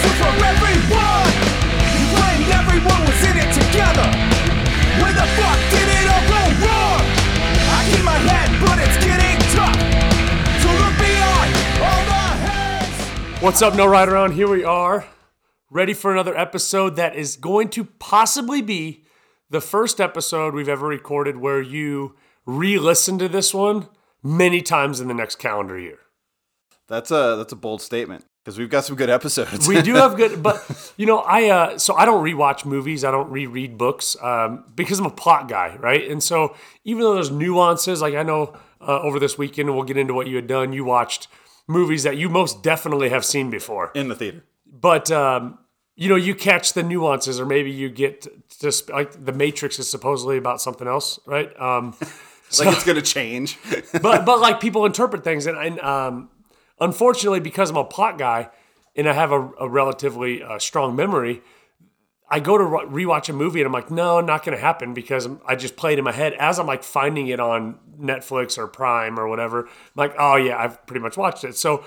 This was for everyone. You claimed everyone was in it together. Where the fuck did it all go wrong? I keep my head, but it's getting tough. So look beyond all the heads. What's up, No Ride Around? Here we are, ready for another episode that is going to possibly be the first episode we've ever recorded where you re listen to this one many times in the next calendar year. That's a that's a bold statement because we've got some good episodes. We do have good, but you know, I uh, so I don't rewatch movies, I don't reread books um, because I'm a plot guy, right? And so even though there's nuances, like I know uh, over this weekend, we'll get into what you had done. You watched movies that you most definitely have seen before, in the theater. but um, you know, you catch the nuances, or maybe you get sp- like the Matrix is supposedly about something else, right? Um, Like it's gonna change. but but like people interpret things, and, and um, unfortunately, because I'm a pot guy and I have a, a relatively uh, strong memory, I go to re- rewatch a movie and I'm like, no, not going to happen because I just played in my head as I'm like finding it on Netflix or Prime or whatever. I'm like, oh yeah, I've pretty much watched it. So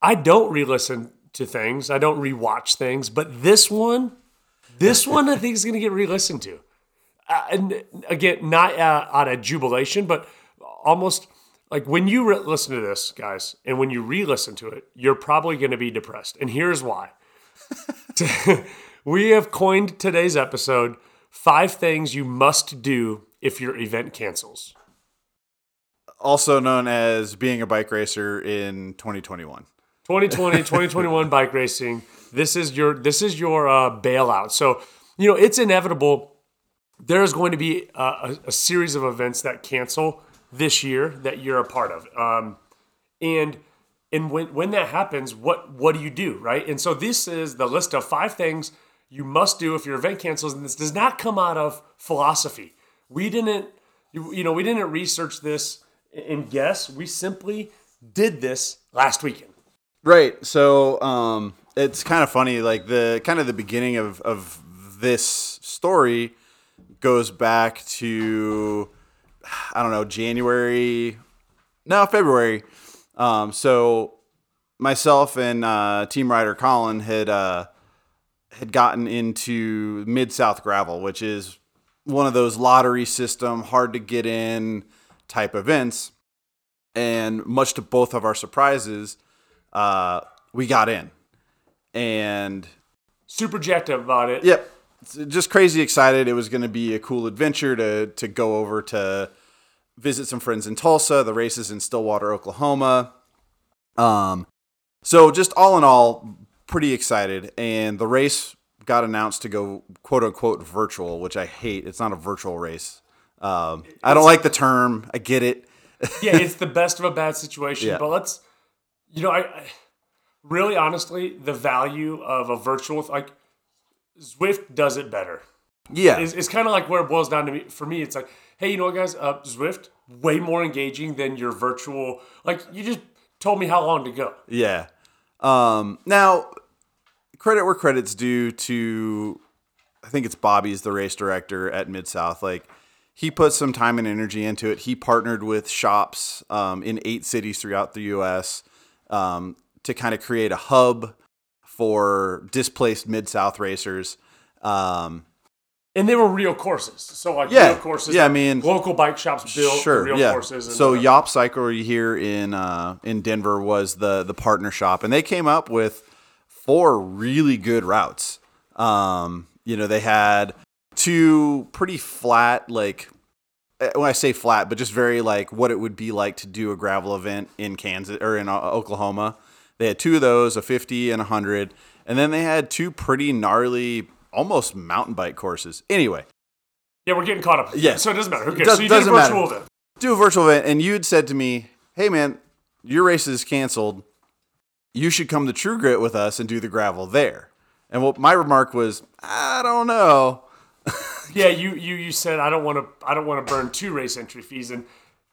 I don't re-listen to things. I don't rewatch things. But this one, this one, I think is going to get re-listened to uh, and again, not uh, out of jubilation, but almost like when you re- listen to this, guys, and when you re-listen to it, you're probably going to be depressed. And here's why: we have coined today's episode five things you must do if your event cancels. also known as being a bike racer in 2021. 2020 2021 bike racing this is your this is your uh, bailout so you know it's inevitable there's going to be a, a, a series of events that cancel this year that you're a part of um, and and when when that happens what what do you do right and so this is the list of five things you must do if your event cancels and this does not come out of philosophy we didn't you, know we didn't research this and guess we simply did this last weekend Right. So um, it's kind of funny. Like the kind of the beginning of of this story goes back to I don't know January, no February. Um, so myself and uh, team rider Colin had uh, had gotten into Mid South Gravel, which is one of those lottery system, hard to get in type events. And much to both of our surprises, uh, we got in. And super jacked up about it. Yep. Just crazy excited. It was going to be a cool adventure to to go over to visit some friends in Tulsa, the races in Stillwater, Oklahoma. Um so just all in all pretty excited and the race got announced to go quote unquote virtual, which I hate. It's not a virtual race. Um I don't like the term. I get it. yeah, it's the best of a bad situation. Yeah. But let's, you know, I, I really honestly, the value of a virtual, like Zwift does it better. Yeah. It's, it's kind of like where it boils down to me. For me, it's like, hey, you know what, guys, uh, Zwift way more engaging than your virtual. Like you just told me how long to go. Yeah. Um, now, credit where credit's due to, I think it's Bobby's the race director at Mid South. Like, he put some time and energy into it. He partnered with shops um, in eight cities throughout the U.S. Um, to kind of create a hub for displaced Mid South racers. Um, And they were real courses. So like Yeah. real courses. Yeah, I mean- local bike shops built sure, real yeah. courses. so whatever. Yop Cycle here in uh, in Denver was the the partner shop, and they came up with four really good routes. Um, you know, they had two pretty flat, like eh, when I say flat, but just very like what it would be like to do a gravel event in Kansas or in uh, Oklahoma. They had two of those, a 50 and a 100, and then they had two pretty gnarly, almost mountain bike courses. Anyway, yeah, we're getting caught up. Yeah. So it doesn't matter. Who cares? Does- so you did a doesn't matter. virtual event. do a virtual event and you'd said to me, "Hey man, your race is canceled. You should come to True Grit with us and do the gravel there." And what my remark was, "I don't know." Yeah, you you you said I don't want to I don't want to burn two race entry fees, and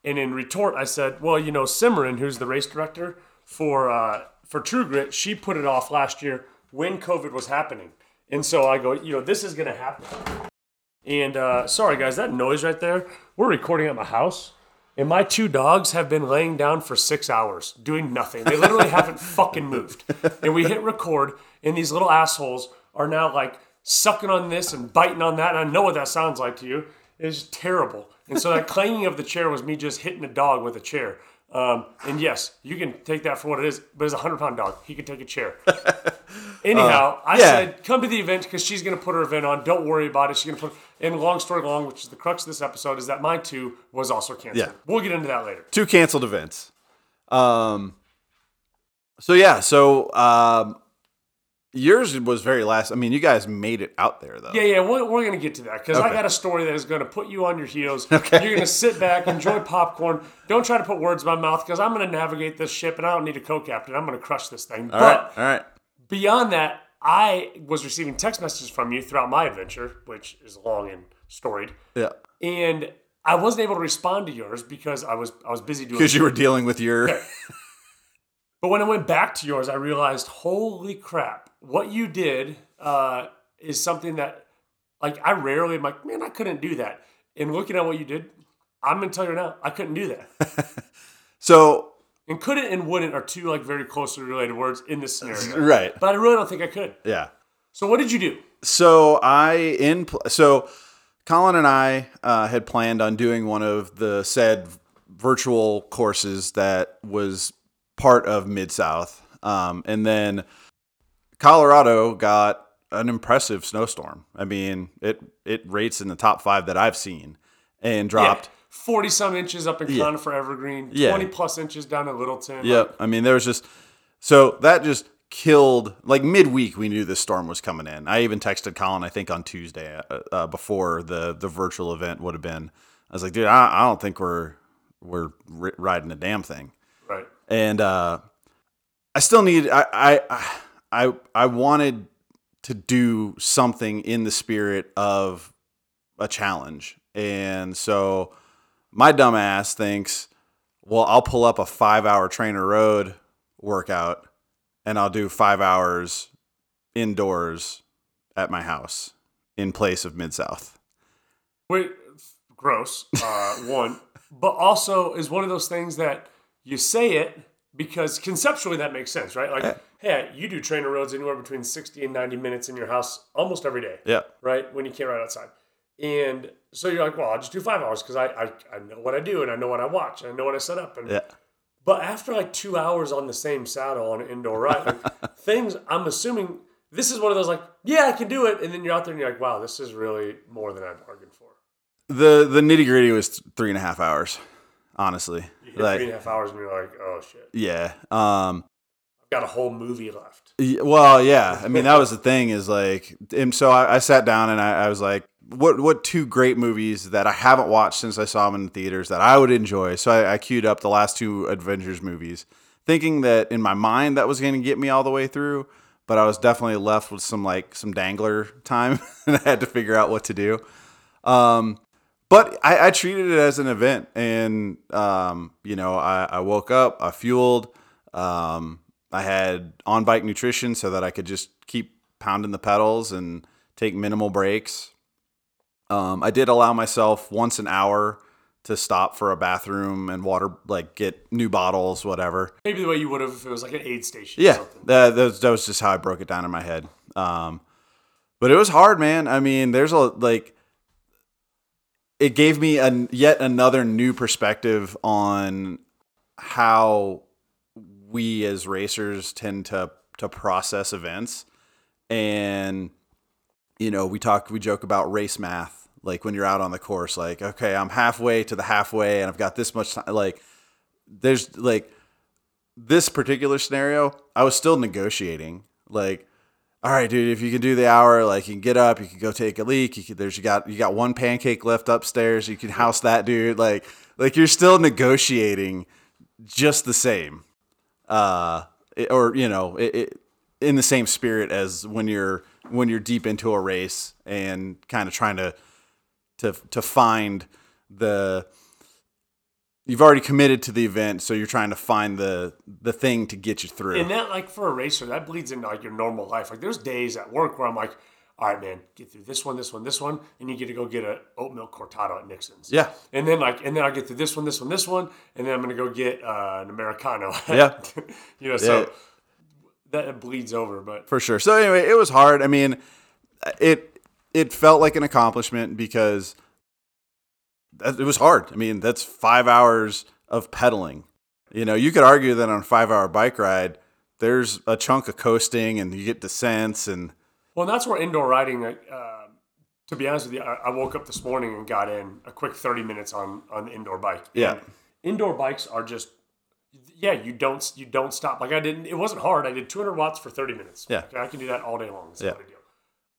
and in retort I said, well, you know, Cimarron, who's the race director for uh, for True Grit, she put it off last year when COVID was happening, and so I go, you know, this is gonna happen. And uh, sorry guys, that noise right there. We're recording at my house, And my two dogs have been laying down for six hours doing nothing. They literally haven't fucking moved. And we hit record, and these little assholes are now like sucking on this and biting on that. And I know what that sounds like to you. It's terrible. And so that clanging of the chair was me just hitting a dog with a chair. Um, and yes, you can take that for what it is, but it's a hundred pound dog. He can take a chair. Anyhow, I Uh, yeah. said, come to the event because she's going to put her event on. Don't worry about it. She's going to put. And long story long, which is the crux of this episode, is that mine too was also canceled. Yeah. We'll get into that later. two canceled events. Um, so yeah, so um, yours was very last. I mean, you guys made it out there though. Yeah, yeah, we're, we're going to get to that because I got a story that is going to put you on your heels. Okay. You're going to sit back, enjoy popcorn. Don't try to put words in my mouth because I'm going to navigate this ship and I don't need a co-captain. I'm going to crush this thing. All but right. All right. Beyond that, I was receiving text messages from you throughout my adventure, which is long and storied, Yeah. and I wasn't able to respond to yours because I was I was busy doing. Because you were dealing with your. But when I went back to yours, I realized, holy crap, what you did uh, is something that, like, I rarely am like, man, I couldn't do that. And looking at what you did, I'm gonna tell you now, I couldn't do that. So and couldn't and wouldn't are two like very closely related words in this scenario. right. But I really don't think I could. Yeah. So what did you do? So I in so Colin and I uh, had planned on doing one of the said virtual courses that was part of Mid South, um, and then Colorado got an impressive snowstorm. I mean, it it rates in the top five that I've seen, and dropped. Forty some inches up in Conifer Evergreen, Yeah. twenty plus inches down in Littleton. Yep. I mean, there was just so that just killed like midweek. We knew this storm was coming in. I even texted Colin. I think on Tuesday uh, uh, before the the virtual event would have been. I was like, dude, I, I don't think we're we're ri riding a damn thing. Right. And uh, I still need. I I I I wanted to do something in the spirit of a challenge, and so my dumb ass thinks, well, I'll pull up a five hour TrainerRoad workout and I'll do five hours indoors at my house in place of Mid South. Wait, gross. Uh, one, but also is one of those things that you say it because conceptually that makes sense, right? Like, hey, you do trainer roads anywhere between sixty and ninety minutes in your house almost every day, Yeah. right? When you can't ride outside, and so you're like, well, I'll just do five hours because I, I I know what I do and I know what I watch and I know what I set up and Yeah. But after like two hours on the same saddle on an indoor ride, like, things I'm assuming this is one of those like, yeah, I can do it, and then you're out there and you're like, wow, this is really more than I bargained for. The the nitty gritty was three and a half hours, honestly. Like, three and a half hours and you're like, oh shit, yeah. Um, I've got a whole movie left. Y- Well, yeah. I mean, that was the thing is like, and so I, I sat down and I, I was like, what what two great movies that I haven't watched since I saw them in the theaters that I would enjoy? So I, I queued up the last two Avengers movies, thinking that in my mind that was going to get me all the way through, but I was definitely left with some like some dangler time, and I had to figure out what to do. Um, but I, I treated it as an event, and um, you know, I, I woke up, I fueled, um, I had on bike nutrition so that I could just keep pounding the pedals and take minimal breaks. Um, I did allow myself once an hour to stop for a bathroom and water, like get new bottles, whatever. Maybe the way you would have if it was like an aid station. Or Yeah, something. that, that, was, that was just how I broke it down in my head. Um, but it was hard, man. I mean, there's a like, it gave me a yet another new perspective on how we as racers tend to to process events, and you know, we talk, we joke about race math. Like when you're out on the course, like, okay, I'm halfway to the halfway, and I've got this much time. Like, there's like this particular scenario, I was still negotiating. Like, all right, dude, if you can do the hour, like you can get up, you can go take a leak. You can, there's you got you got one pancake left upstairs. You can house that dude. Like, like you're still negotiating, just the same, uh, or you know, it, it, in the same spirit as when you're when you're deep into a race and kind of trying to to to find the you've already committed to the event, so you're trying to find the the thing to get you through. And that, like, for a racer, that bleeds into like your normal life. Like, there's days at work where I'm like, all right, man, get through this one, this one, this one, and you get to go get a oat milk cortado at Nixon's. Yeah. And then like, and then I get through this one, this one, this one, and then I'm gonna go get uh, an americano. Yeah. you know, so Yeah. That it bleeds over, but for sure. So anyway, it was hard. I mean, it it felt like an accomplishment because that- it was hard. I mean, that's five hours of pedaling. You know, you could argue that on a five hour bike ride, there's a chunk of coasting and you get descents and Well, and that's where indoor riding. Uh, to be honest with you, I, I woke up this morning and got in a quick thirty minutes on on the indoor bike. Yeah. And indoor bikes are just, yeah, you don't you don't stop. Like I didn't. It wasn't hard. I did two hundred watts for thirty minutes. Yeah. Okay, I can do that all day long. It's Yeah. not a deal.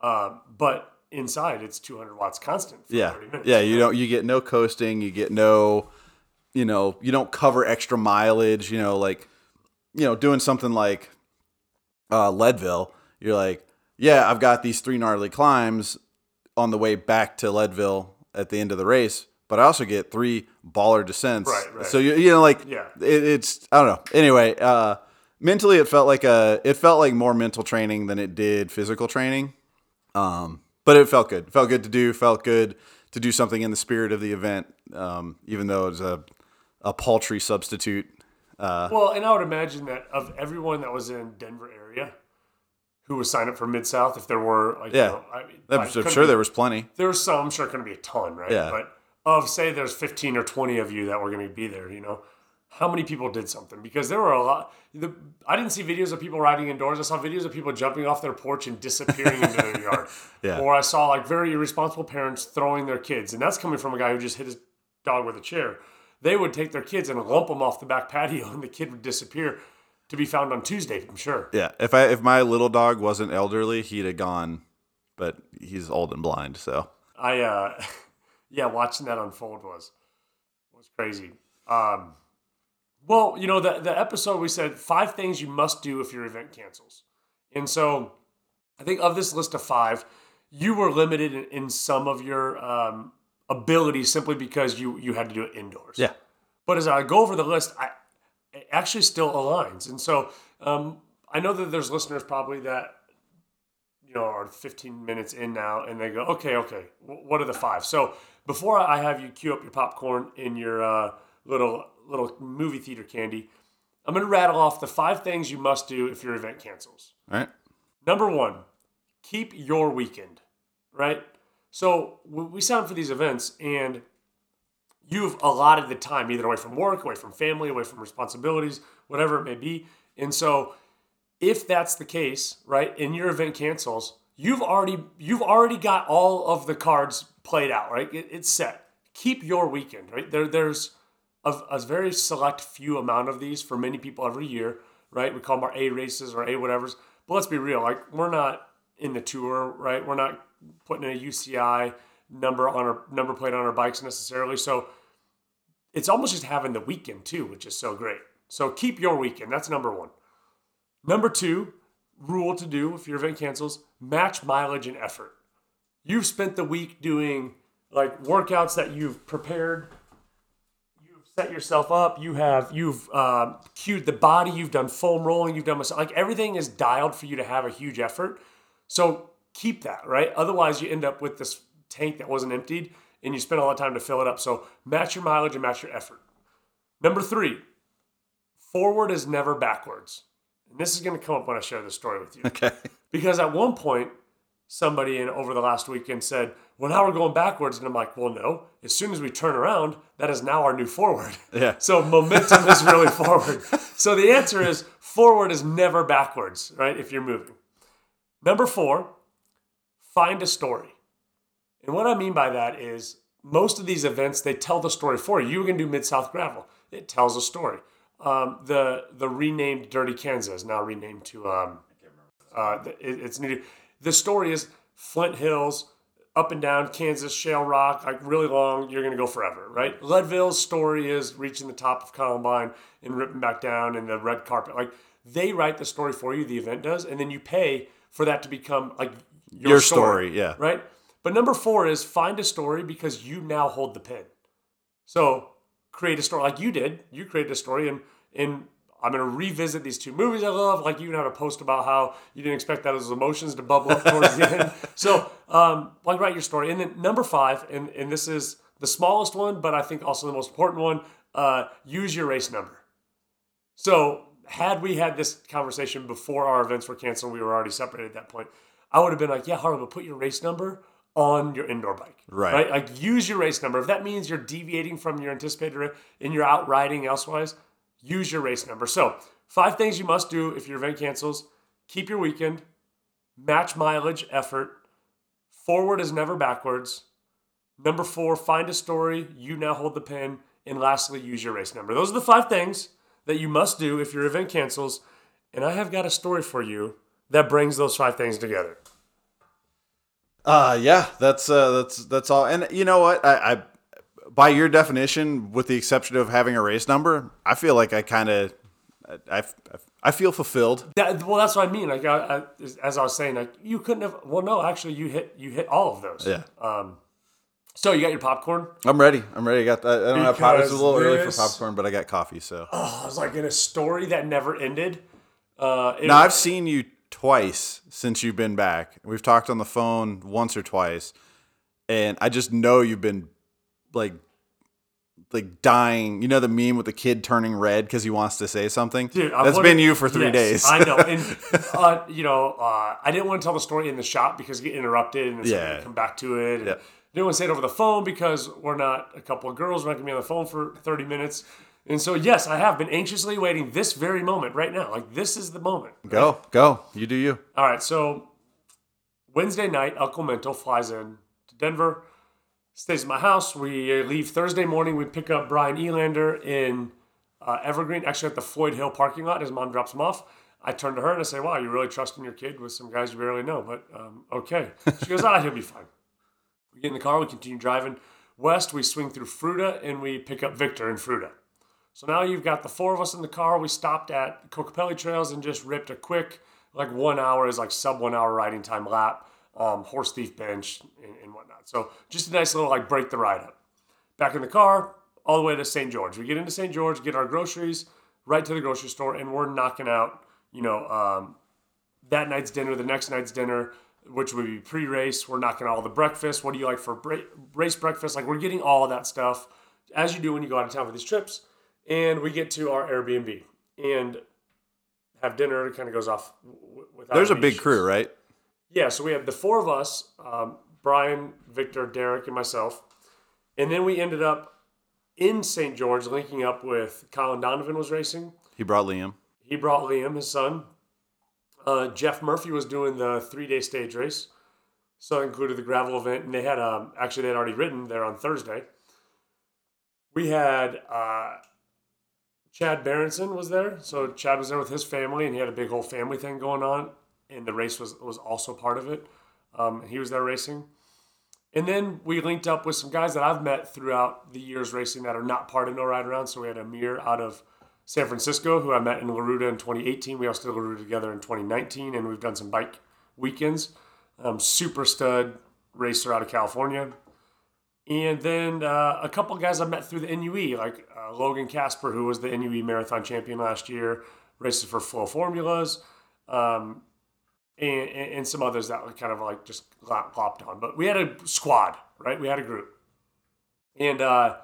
Uh, but inside, it's two hundred watts constant. For yeah, 30 minutes. yeah. You don't you get no coasting. You get no, you know, you don't cover extra mileage. You know, like, you know, doing something like uh, Leadville. You're like, yeah, I've got these three gnarly climbs on the way back to Leadville at the end of the race, but I also get three baller descents. Right, right. So you you know like Yeah. it, it's I don't know. Anyway, uh, mentally it felt like a it felt like more mental training than it did physical training. Um, but it felt good. Felt good to do. Felt good to do something in the spirit of the event, um, even though it was a a paltry substitute. Uh, Well, and I would imagine that of everyone that was in Denver area who was signed up for Mid South, if there were like, Yeah. you know, I mean, I'm, I'm sure be- there was plenty. there was some. I'm sure going to be a ton, right? Yeah. But of say there's 15 or 20 of you that were going to be there, you know, how many people did something? Because there were a lot. The, I didn't see videos of people riding indoors. I saw videos of people jumping off their porch and disappearing into their yard. Yeah. Or I saw like very irresponsible parents throwing their kids, and that's coming from a guy who just hit his dog with a chair. They would take their kids and lump them off the back patio, and the kid would disappear to be found on Tuesday. I'm sure. Yeah, if I if my little dog wasn't elderly, he'd have gone, but he's old and blind, so I uh yeah, watching that unfold was was crazy. Um well, you know, the the episode we said five things you must do if your event cancels. And so I think of this list of five, you were limited in, in some of your um abilities simply because you you had to do it indoors. yeah, But as I go over the list, I it actually still aligns. And so um, I know that there's listeners probably that you know are 15 minutes in now, and they go, okay, okay, what are the five? So before I have you cue up your popcorn in your uh, little little movie theater candy, I'm going to rattle off the five things you must do if your event cancels. all right, Number one, keep your weekend, right? So we sign up for these events and you've allotted the time either away from work, away from family, away from responsibilities, whatever it may be. And so if that's the case, right, and your event cancels, you've already you've already got all of the cards played out, right? It, it's set. Keep your weekend, right? There there's a, a very select few amount of these for many people every year, right? We call them our A races or A whatevers. But let's be real, like we're not in the tour, right? We're not putting a UCI number on our number plate on our bikes necessarily. So it's almost just having the weekend too, which is so great. So keep your weekend. That's number one. Number two, rule to do if your event cancels, match mileage and effort. You've spent the week doing like workouts that you've prepared you've set yourself up. You have you've uh, cued the body. You've done foam rolling. You've done. Like everything is dialed for you to have a huge effort. So keep that right. Otherwise, you end up with this tank that wasn't emptied, and you spend all that time to fill it up. So match your mileage and match your effort. Number three, forward is never backwards. And this is going to come up when I share this story with you. okay, Because at one point, somebody in over the last weekend said, "Well, now we're going backwards," and I'm like, "Well, no. As soon as we turn around, that is now our new forward." Yeah. So momentum is really forward. So the answer is forward is never backwards, right? If you're moving. Number four, find a story. And what I mean by that is most of these events they tell the story for you. You're going to do Mid South Gravel. It tells a story. Um, the the renamed Dirty Kansas is now renamed to um, uh, the- it- it's new. The story is Flint Hills, up and down Kansas shale rock, like really long. You're gonna go forever, right? Leadville's story is reaching the top of Columbine and ripping back down in the red carpet. Like they write the story for you, the event does, and then you pay for that to become like your, Your story, yeah. right. But number four is find a story because you now hold the pen. So create a story like you did. You created a story, and and I'm gonna revisit these two movies I love. Like you even had a post about how you didn't expect that those emotions to bubble up towards the end. So, um, like write your story. And then number five, and and this is the smallest one, but I think also the most important one. Uh, use your race number. So, had we had this conversation before our events were canceled, we were already separated at that point. I would have been like, yeah, Harlan, but put your race number on your indoor bike. Right. Like use your race number. If that means you're deviating from your anticipated and you're out riding elsewise, use your race number. So, five things you must do if your event cancels keep your weekend, match mileage effort, forward is never backwards. Number four, find a story, you now hold the pen. And lastly, use your race number. Those are the five things that you must do if your event cancels. And I have got a story for you that brings those five things together. Uh yeah, that's uh that's that's all. And you know what? I, I by your definition, with the exception of having a race number, I feel like I kind of I, I, I feel fulfilled. That, well, that's what I mean. Like I, I, as I was saying, like you couldn't have. Well, no, actually, you hit you hit all of those. Yeah. Um, so you got your popcorn. I'm ready. I'm ready. I got that. I don't have pop. It's a Because little early for popcorn, but I got coffee. So Oh, I was like in a story that never ended. Uh, now I've seen you twice since you've been back. We've talked on the phone once or twice, and I just know you've been like like dying. You know the meme with the kid turning red because he wants to say something. Dude, I That's been you for three yes, days. I know, and uh, you know, uh, I didn't want to tell the story in the shop because you get interrupted and it's Yeah. come back to it. And Yeah. I didn't want to say it over the phone because we're not a couple of girls. We're not gonna be on the phone for thirty minutes. And so, yes, I have been anxiously waiting this very moment right now. Like this is the moment. go go. You do you. All right, so Wednesday night, Uncle Mental flies in to Denver, stays at my house. We leave Thursday morning. We pick up Brian Elander in uh, Evergreen, actually at the Floyd Hill parking lot. His mom drops him off. I turn to her and I say, "Wow, you're really trusting your kid with some guys you barely know." But um, okay, she goes, "Ah, he'll be fine." We get in the car. We continue driving west. We swing through Fruita and we pick up Victor in Fruita. So now you've got the four of us in the car. We stopped at Kokopelli Trails and just ripped a quick, like one hour is like sub one hour riding time lap, um, horse thief bench and, and whatnot. So just a nice little like break the ride up. Back in the car, all the way to St. George. We get into St. George, get our groceries, right to the grocery store, and we're knocking out, you know, um, that night's dinner, the next night's dinner, which would be pre-race. We're knocking out all the breakfast. What do you like for bra- race breakfast? Like we're getting all of that stuff as you do when you go out of town for these trips. And we get to our Airbnb and have dinner. It kind of goes off w- without. There's a big crew, right? Yeah, so we have the four of us um, Brian, Victor, Derek, and myself. And then we ended up in St. George linking up with Colin Donovan was racing. He brought Liam. He brought Liam, his son. Uh, Jeff Murphy was doing the three day stage race. So it included the gravel event. And they had, um, actually, they had already ridden there on Thursday. We had uh, Chad Berenson was there. So Chad was there with his family, and he had a big whole family thing going on. And the race was, was also part of it. Um, he was there racing. And then we linked up with some guys that I've met throughout the years racing that are not part of No Ride Around. So we had Amir out of San Francisco, who I met in La Ruta in 2018. We also did La Ruta together in 2019, and we've done some bike weekends. Um, super stud racer out of California. And then uh, a couple guys I met through the NUE, like uh, Logan Casper, who was the NUE marathon champion last year, races for Flow Formulas, um, and, and, some others that were kind of like just glopped on. But we had a squad, right? We had a group. And uh,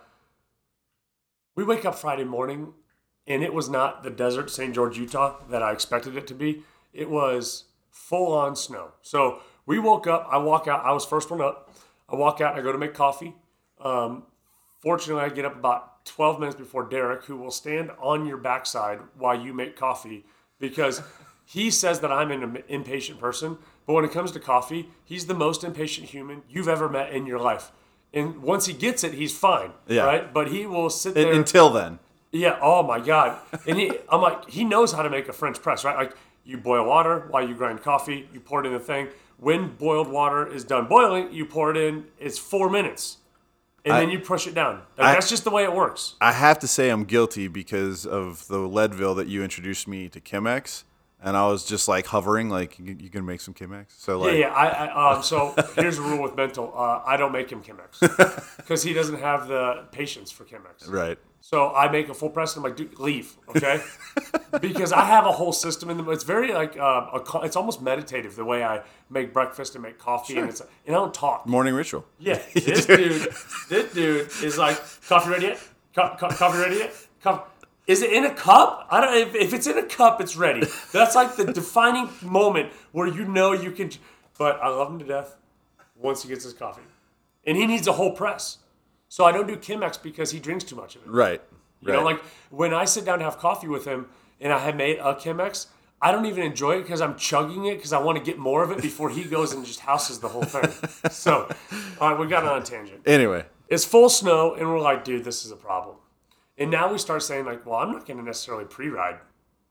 we wake up Friday morning, and it was not the desert St. George, Utah that I expected it to be. It was full on snow. So we woke up. I walk out. I was first one up. I walk out. I go to make coffee. Um, fortunately, I get up about 12 minutes before Derek, who will stand on your backside while you make coffee because he says that I'm an impatient person. But when it comes to coffee, he's the most impatient human you've ever met in your life. And once he gets it, he's fine. Yeah. Right. But he will sit there. Until then. Yeah. Oh my God. And he, I'm like, he knows how to make a French press, right? Like you boil water while you grind coffee. You pour it in the thing. When boiled water is done boiling, you pour it in. It's four minutes, and then you push it down. Like, I- that's just the way it works. I have to say I'm guilty because of the Leadville that you introduced me to Chemex, and I was just like hovering, like you, you can make some Chemex. So like, Yeah, yeah. I, I um. So here's a rule with mental. Uh, I don't make him Chemex because he doesn't have the patience for Chemex. right. So I make a full press and I'm like, dude, leave, okay? because I have a whole system in the. It's very like uh, a, it's almost meditative the way I make breakfast and make coffee and it's and I don't talk. Morning ritual. Yeah, this dude, this dude is like, coffee ready yet? Co- co- coffee ready yet? Coffee. Is it in a cup? I don't. If, if it's in a cup, it's ready. That's like the defining moment where you know you can. But I love him to death. Once he gets his coffee, and he needs a whole press. So I don't do Chemex because he drinks too much of it. Right. You know, like when I sit down to have coffee with him and I have made a Chemex, I don't even enjoy it because I'm chugging it because I want to get more of it before he goes and just houses the whole thing. so, all right, we got on a tangent. anyway. It's full snow, and we're like, dude, this is a problem. And now we start saying like, well, I'm not going to necessarily pre-ride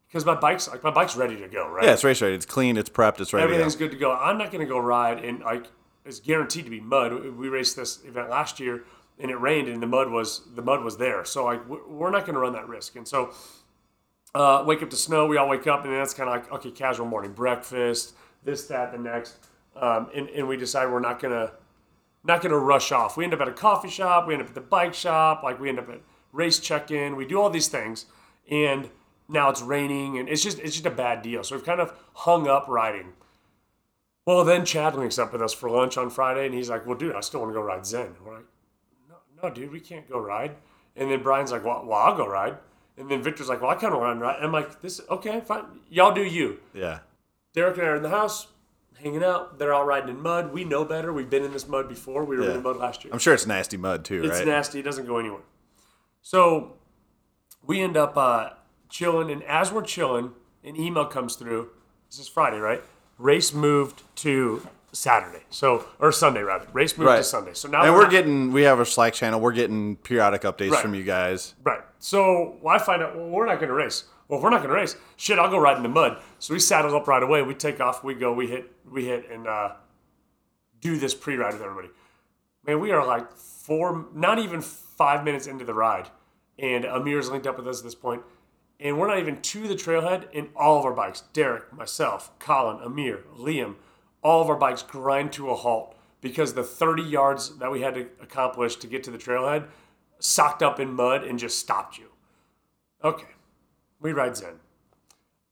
because my bike's like my bike's ready to go, right? Yeah, it's race ready. It's clean. It's prepped. It's ready. Everything's to go. good to go. I'm not going to go ride and like it's guaranteed to be mud. We raced this event last year and it rained and the mud was the mud was there. So like we're- not going to run that risk. And so uh, wake up to snow. We all wake up and that's kind of like okay, casual morning breakfast, this, that, the next, um, and and we decide we're not gonna not gonna rush off. We end up at a coffee shop. We end up at the bike shop. Like we end up at race check in. We do all these things and. Now it's raining, and it's just it's just a bad deal. So we've kind of hung up riding. Well, then Chad links up with us for lunch on Friday, and he's like, "Well, dude, I still want to go ride Zen." And we're like, "No, no, dude, we can't go ride." And then Brian's like, "Well, well I'll go ride." And then Victor's like, "Well, I kind of want to ride." And I'm like, "This okay, fine. Y'all do you." Yeah. Derek and I are in the house, hanging out. They're all riding in mud. We know better. We've been in this mud before. We were Yeah. in mud last year. I'm sure it's nasty mud too, It's right? nasty. It doesn't go anywhere. So we end up uh, chilling, and as we're chilling, an email comes through. This is Friday, right? Race moved to Saturday, so or Sunday rather. Race moved to Sunday. So now and we're we're getting we have a Slack channel. We're getting periodic updates Right. from you guys. Right. So well, I find out, well, we're not going to race. Well, if we're not going to race, shit, I'll go ride in the mud. So we saddle up right away. We take off. We go. We hit. We hit and uh, do this pre-ride with everybody. Man, we are like four, not even five minutes into the ride, and Amir's linked up with us at this point, and we're not even to the trailhead. And all of our bikes, Derek, myself, Colin, Amir, Liam, all of our bikes grind to a halt because the 30 yards that we had to accomplish to get to the trailhead socked up in mud and just stopped you. Okay, we ride Zen.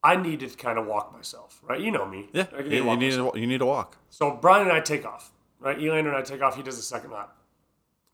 I needed to kind of walk myself, right? You know me. Yeah, you, you need to, you need to walk. so Brian and I take off, right? Elander and I take off. He does the second lap.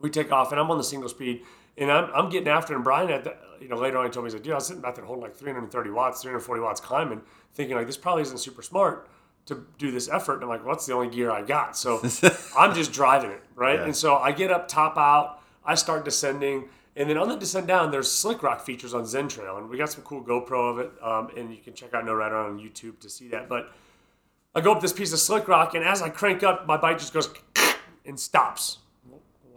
We take off, and I'm on the single speed, and I'm, I'm getting after him. Brian, at the, you know, later on, he told me, he's like, dude, I was sitting back there holding like 330 watts, 340 watts climbing, thinking like this probably isn't super smart to do this effort. And I'm like, well, that's the only gear I got. So I'm just driving it, right? Yeah. And so I get up, top out, I start descending. And then on the descent down, there's slick rock features on Zen Trail, and we got some cool GoPro of it, um, and you can check out No Rider on YouTube to see that. But I go up this piece of slick rock, and as I crank up, my bike just goes and stops.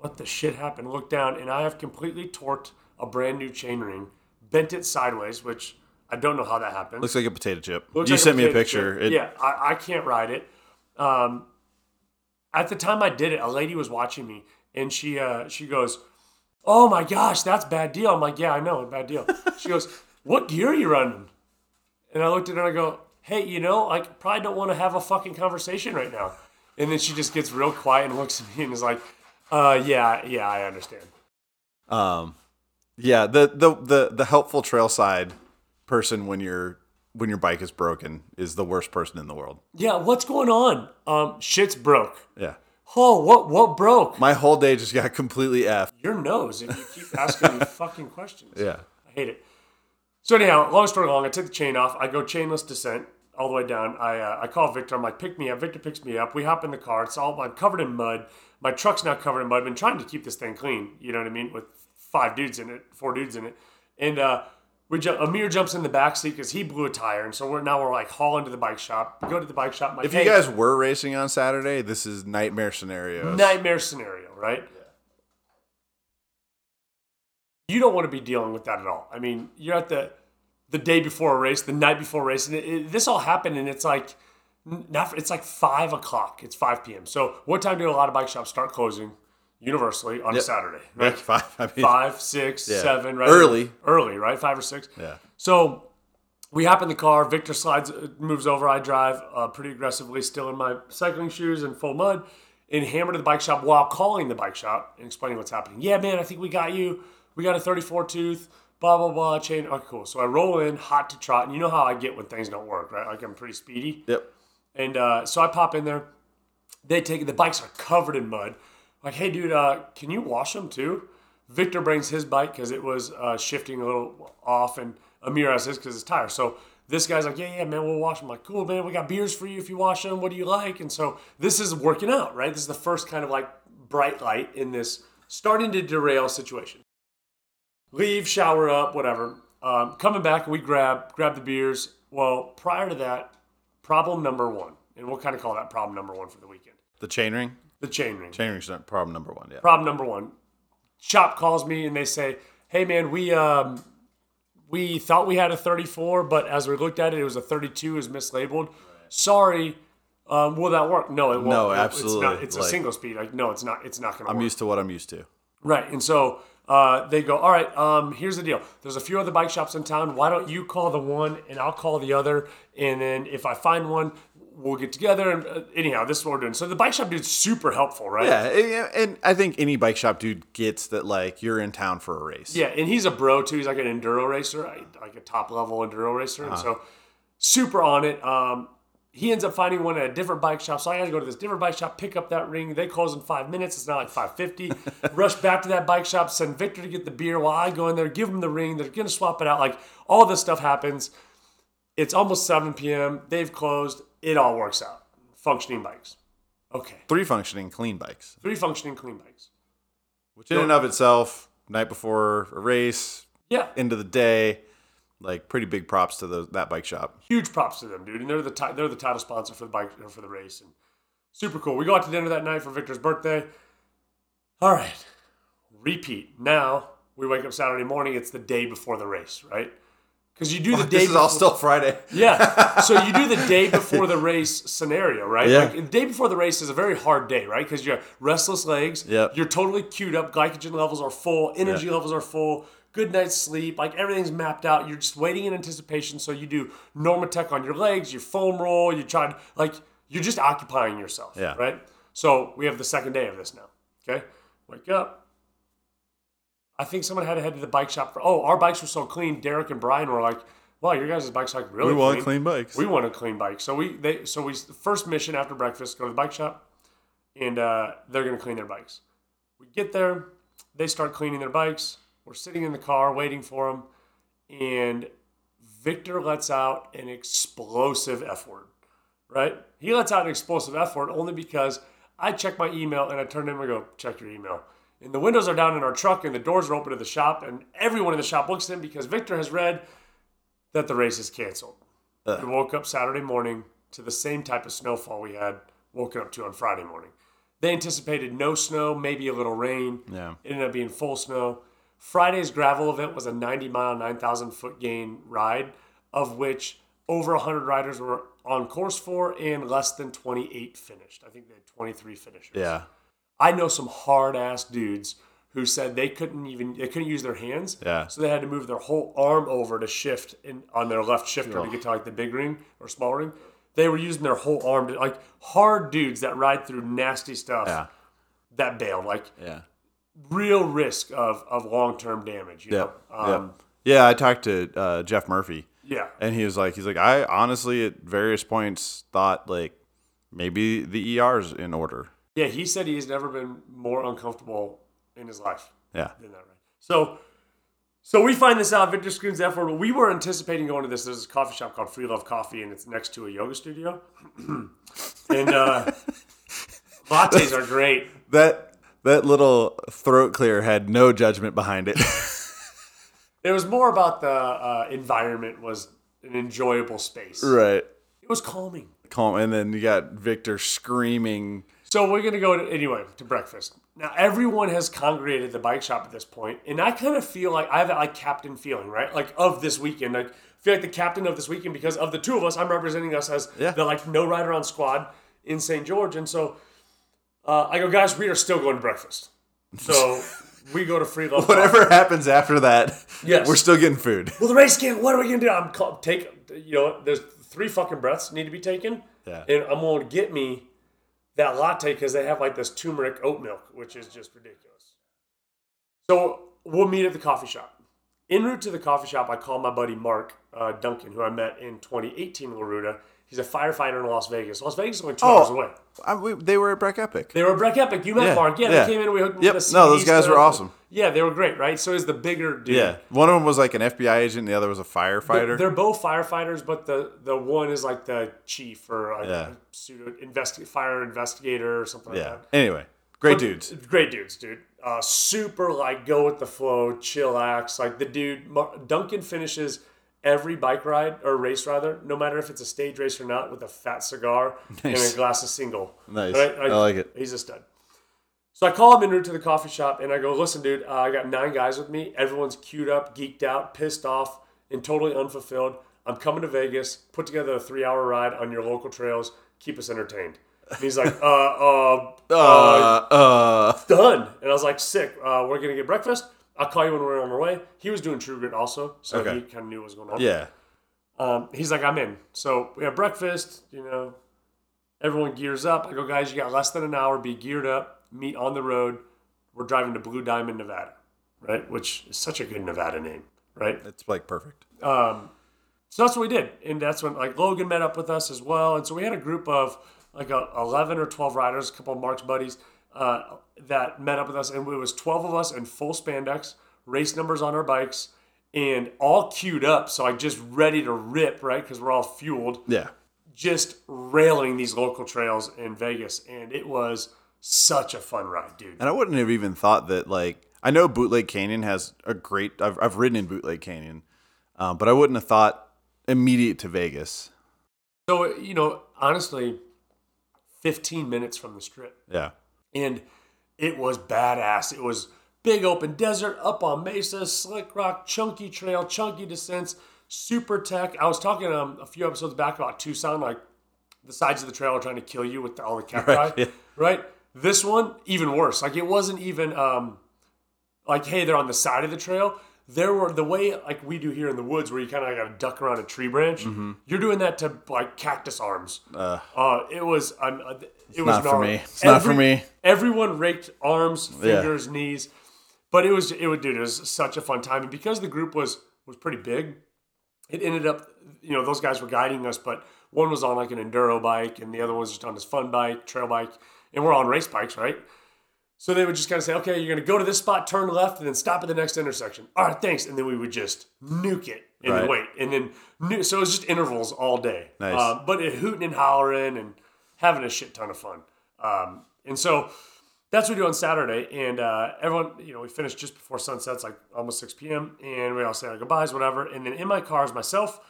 What the shit happened? Look down, and I have completely torqued a brand new chainring, bent it sideways, which I don't know how that happened. Looks like a potato chip. Looks you like sent me a picture. It- yeah, I, I can't ride it. Um, at the time I did it, a lady was watching me, and she uh, she goes, "Oh my gosh, that's bad deal." I'm like, "Yeah, I know, bad deal." she goes, "What gear are you running?" And I looked at her and I go, "Hey, you know, I probably don't want to have a fucking conversation right now." And then she just gets real quiet and looks at me and is like, "Uh, yeah, yeah, I understand." Um, yeah, the, the the the helpful trail side person when your when your bike is broken is the worst person in the world. Yeah, what's going on? Um, shit's broke. Yeah, Oh, what what broke? my whole day just got completely effed. Your nose, and you keep asking me fucking questions. Yeah, I hate it. So anyhow, long story long, I take the chain off. I go chainless descent all the way down. I uh, I call Victor. I'm like, pick me up. Victor picks me up. We hop in the car. It's all I'm covered in mud. My truck's now covered in mud. I've been trying to keep this thing clean. You know what I mean? With five dudes in it, four dudes in it, and uh, we jump, Amir jumps in the back seat because he blew a tire, and so we're now we're like hauling to the bike shop. We go to the bike shop. Like, if you "Hey, guys were racing on Saturday, this is nightmare scenario. nightmare scenario, right? Yeah. You don't want to be dealing with that at all. I mean, you're at the the day before a race, the night before a race, and it, it- this all happened, and it's like not. It's like five o'clock. It's five p.m. So, what time do a lot of bike shops start closing universally on a Saturday? Like Right, five. I mean, five, six, Yeah. seven, right? Early. early, right? Five or six. Yeah. So we hop in the car. Victor slides, uh, moves over. I drive uh, pretty aggressively, still in my cycling shoes and full mud, and hammer to the bike shop while calling the bike shop and explaining what's happening. Yeah, man, I think we got you. we got a 34 tooth, blah blah blah chain. Okay, cool. So I roll in hot to trot, and you know how I get when things don't work, right? Like I'm pretty speedy. Yep. And uh, so I pop in there. They take. The bikes are covered in mud. Like, hey, dude, uh, can you wash them too? Victor brings his bike because it was uh, shifting a little off, and Amir has his because it's tire. So this guy's like, yeah, yeah, man, we'll wash them. like, cool, man, we got beers for you if you wash them. What do you like? And so this is working out, right? This is the first kind of like bright light in this starting to derail situation. Leave, shower up, whatever. Um, coming back, we grab grab the beers. Well, prior to that, problem number one, and we'll kind of call that problem number one for the weekend. The chain ring. The chain ring. Chain ring's not problem number one. Yeah. Problem number one. Shop calls me and they say, "Hey man, we um, we thought we had a 34, but as we looked at it, it was a 32. It was mislabeled. Sorry, um, will that work? No, it won't. No, It's absolutely. not. It's a single speed. Like, no, it's not. It's not going to I'm work. used to what I'm used to. Right. And so uh, they go, all right, um, here's the deal. There's a few other bike shops in town. Why don't you call the one and I'll call the other? And then if I find one, we'll get together. And uh, anyhow, this is what we're doing. So the bike shop dude's super helpful, right? Yeah, and- I think any bike shop dude gets that like you're in town for a race. Yeah, and he's a bro too. He's like an enduro racer, like a top level enduro racer, and so super on it. Um, he ends up finding one at a different bike shop, so I got to go to this different bike shop, pick up that ring. They close in five minutes. It's now like five fifty. Rush back to that bike shop, send Victor to get the beer while I go in there, give him the ring. They're gonna swap it out. Like all this stuff happens. It's almost seven p.m. They've closed. It all works out. Functioning bikes. Okay, Three functioning clean bikes, three functioning clean bikes. which in and of itself, night before a race, Yeah, end of the day, like pretty big props to the, that bike shop. huge props to them, dude. And they're the they're the title sponsor for the bike or for the race, and super cool. We go out to dinner that night for Victor's birthday. All right, repeat. Now we wake up Saturday morning. It's the day before the race, right? Because you do the day. This is all still Friday. yeah. So you do the day before the race scenario, right? Yeah. Like the day before the race is a very hard day, right? Because you have restless legs. Yep. You're totally queued up. Glycogen levels are full. Energy levels are full. Good night's sleep. Like everything's mapped out. You're just waiting in anticipation. So you do Normatec on your legs. You foam roll. You try to like you're just occupying yourself. Yeah. Right. So we have the second day of this now. Okay. Wake up. I think someone had to head to the bike shop for. Oh, our bikes were so clean. Derek and Brian were like, "Wow, your guys' bikes like really We want clean bikes. We want a clean bike." So we they so we the first mission after breakfast go to the bike shop, and uh, they're gonna clean their bikes. We get there, they start cleaning their bikes. We're sitting in the car waiting for them, and Victor lets out an explosive F word. Right? He lets out an explosive F word only because I check my email and I turn to him and go, check your email. And the windows are down in our truck and the doors are open to the shop, and everyone in the shop looks at him because Victor has read that the race is canceled. Ugh. We woke up Saturday morning to the same type of snowfall we had woken up to on Friday morning. They anticipated no snow, maybe a little rain. Yeah. It ended up being full snow. Friday's gravel event was a 90 mile, 9,000 foot gain ride, of which over 100 riders were on course for and less than 28 finished. I think they had 23 finishers. Yeah. I know some hard ass dudes who said they couldn't even they couldn't use their hands. Yeah. So they had to move their whole arm over to shift in on their left shifter to get to like the big ring or small ring. They were using their whole arm to like hard dudes that ride through nasty stuff Yeah. that bailed. Like Yeah. real risk of of long term damage. You Yep. know? Um, yep. Yeah, I talked to uh, Jeff Murphy, Yeah. and he was like, he's like, I honestly at various points thought like maybe the ER's in order. Yeah. He said he's never been more uncomfortable in his life. Yeah. than that, right? So, so we find this out. Victor screams that for. We were anticipating going to this. There's this coffee shop called Free Love Coffee, and it's next to a yoga studio. and uh, lattes are great. That that little throat clear had no judgment behind it. It was more about the uh, environment was an enjoyable space. right. It was calming. Calm. And then you got Victor screaming. So we're gonna go to, anyway to breakfast. Now everyone has congregated the bike shop at this point, and I kind of feel like I have that like captain feeling, right? Like of this weekend, like I feel like the captain of this weekend because of the two of us. I'm representing us as Yeah. the like no rider on squad in St. George, and so uh, I go, guys, we are still going to breakfast. So we go to free love. Whatever happens after that, Yes. we're still getting food. Well, the race can't. What are we gonna do? I'm call, take. You know, there's three fucking breaths need to be taken. Yeah. And I'm going to get me that latte because they have like this turmeric oat milk, which is just ridiculous. So we'll meet at the coffee shop. En route to the coffee shop, I call my buddy Mark uh, Duncan, who I met in 2018 in La Ruta. He's a firefighter in Las Vegas. Las Vegas is only two Oh. hours away. I, we, they were at Breck Epic. They were at Breck Epic. You met Yeah, Mark. Yeah, yeah. they came in we hooked Yep. the No, those guys were awesome. Yeah, they were great, right? So is the bigger dude. Yeah, one of them was like an FBI agent, the other was a They're, firefighter. they're both firefighters, but the the one is like the chief or like Yeah. a pseudo investi- fire investigator or something like yeah. that. Anyway, great But- dudes. Great dudes, dude. Uh, super like go with the flow, chillax. Like the dude, Duncan finishes every bike ride or race rather, no matter if it's a stage race or not, with a fat cigar and a glass of single. Nice. I like it. He's a stud. So I call him en route to the coffee shop and I go, listen, dude, uh, I got nine guys with me. Everyone's queued up, geeked out, pissed off, and totally unfulfilled. I'm coming to Vegas, put together a three hour ride on your local trails, keep us entertained. And he's like, uh, uh, Uh, uh, done. And I was like, sick. Uh, we're gonna get breakfast. I'll call you when we're on our way. He was doing True Grit also, so Okay. he kind of knew what was going on. yeah. Um, he's like, I'm in. So we have breakfast. You know, everyone gears up. I go, guys, you got less than an hour. Be geared up. Meet on the road. We're driving to Blue Diamond, Nevada, right? Which is such a good Nevada name, right? It's like perfect. Um, so that's what we did, and that's when like Logan met up with us as well, and so we had a group of like a, eleven or twelve riders, a couple of Mark's buddies uh, that met up with us, and it was twelve of us in full spandex, race numbers on our bikes, and all queued up, so I just ready to rip, right? Because we're all fueled, Yeah. just railing these local trails in Vegas, and it was such a fun ride, dude. And I wouldn't have even thought that like I know Bootleg Canyon has a great. I've I've ridden in Bootleg Canyon, um, but I wouldn't have thought immediate to Vegas. So you know, honestly, fifteen minutes from the strip. Yeah. And it was badass. It was big open desert up on mesa, slick rock, chunky trail, chunky descents, super tech. I was talking um, a few episodes back about Tucson, like the sides of the trail are trying to kill you with all the cacti, Right, yeah. right? This one even worse. Like it wasn't even um, like hey, they're on the side of the trail. There were the way like we do here in the woods, where you kind of got to duck around a tree branch. Mm-hmm. You're doing that to like cactus arms. Uh, it was. Uh, it was not for me. It's not for me. Everyone raked arms, Yeah. fingers, knees, but it was it would dude, it was such a fun time, and because the group was was pretty big, it ended up you know those guys were guiding us, but one was on like an enduro bike, and the other one was just on his fun bike, trail bike, and we're on race bikes, right? So they would just kind of say, okay, you're going to go to this spot, turn left, and then stop at the next intersection. All right, thanks. And then we would just nuke it and Right. wait. And then, so it was just intervals all day. Nice. Uh, but it hooting and hollering and having a shit ton of fun. Um, and so that's what we do on Saturday. And uh, everyone, you know, we finished just before sunset, it's like almost 6 p.m. And we all say our goodbyes, whatever. And then in my car is myself,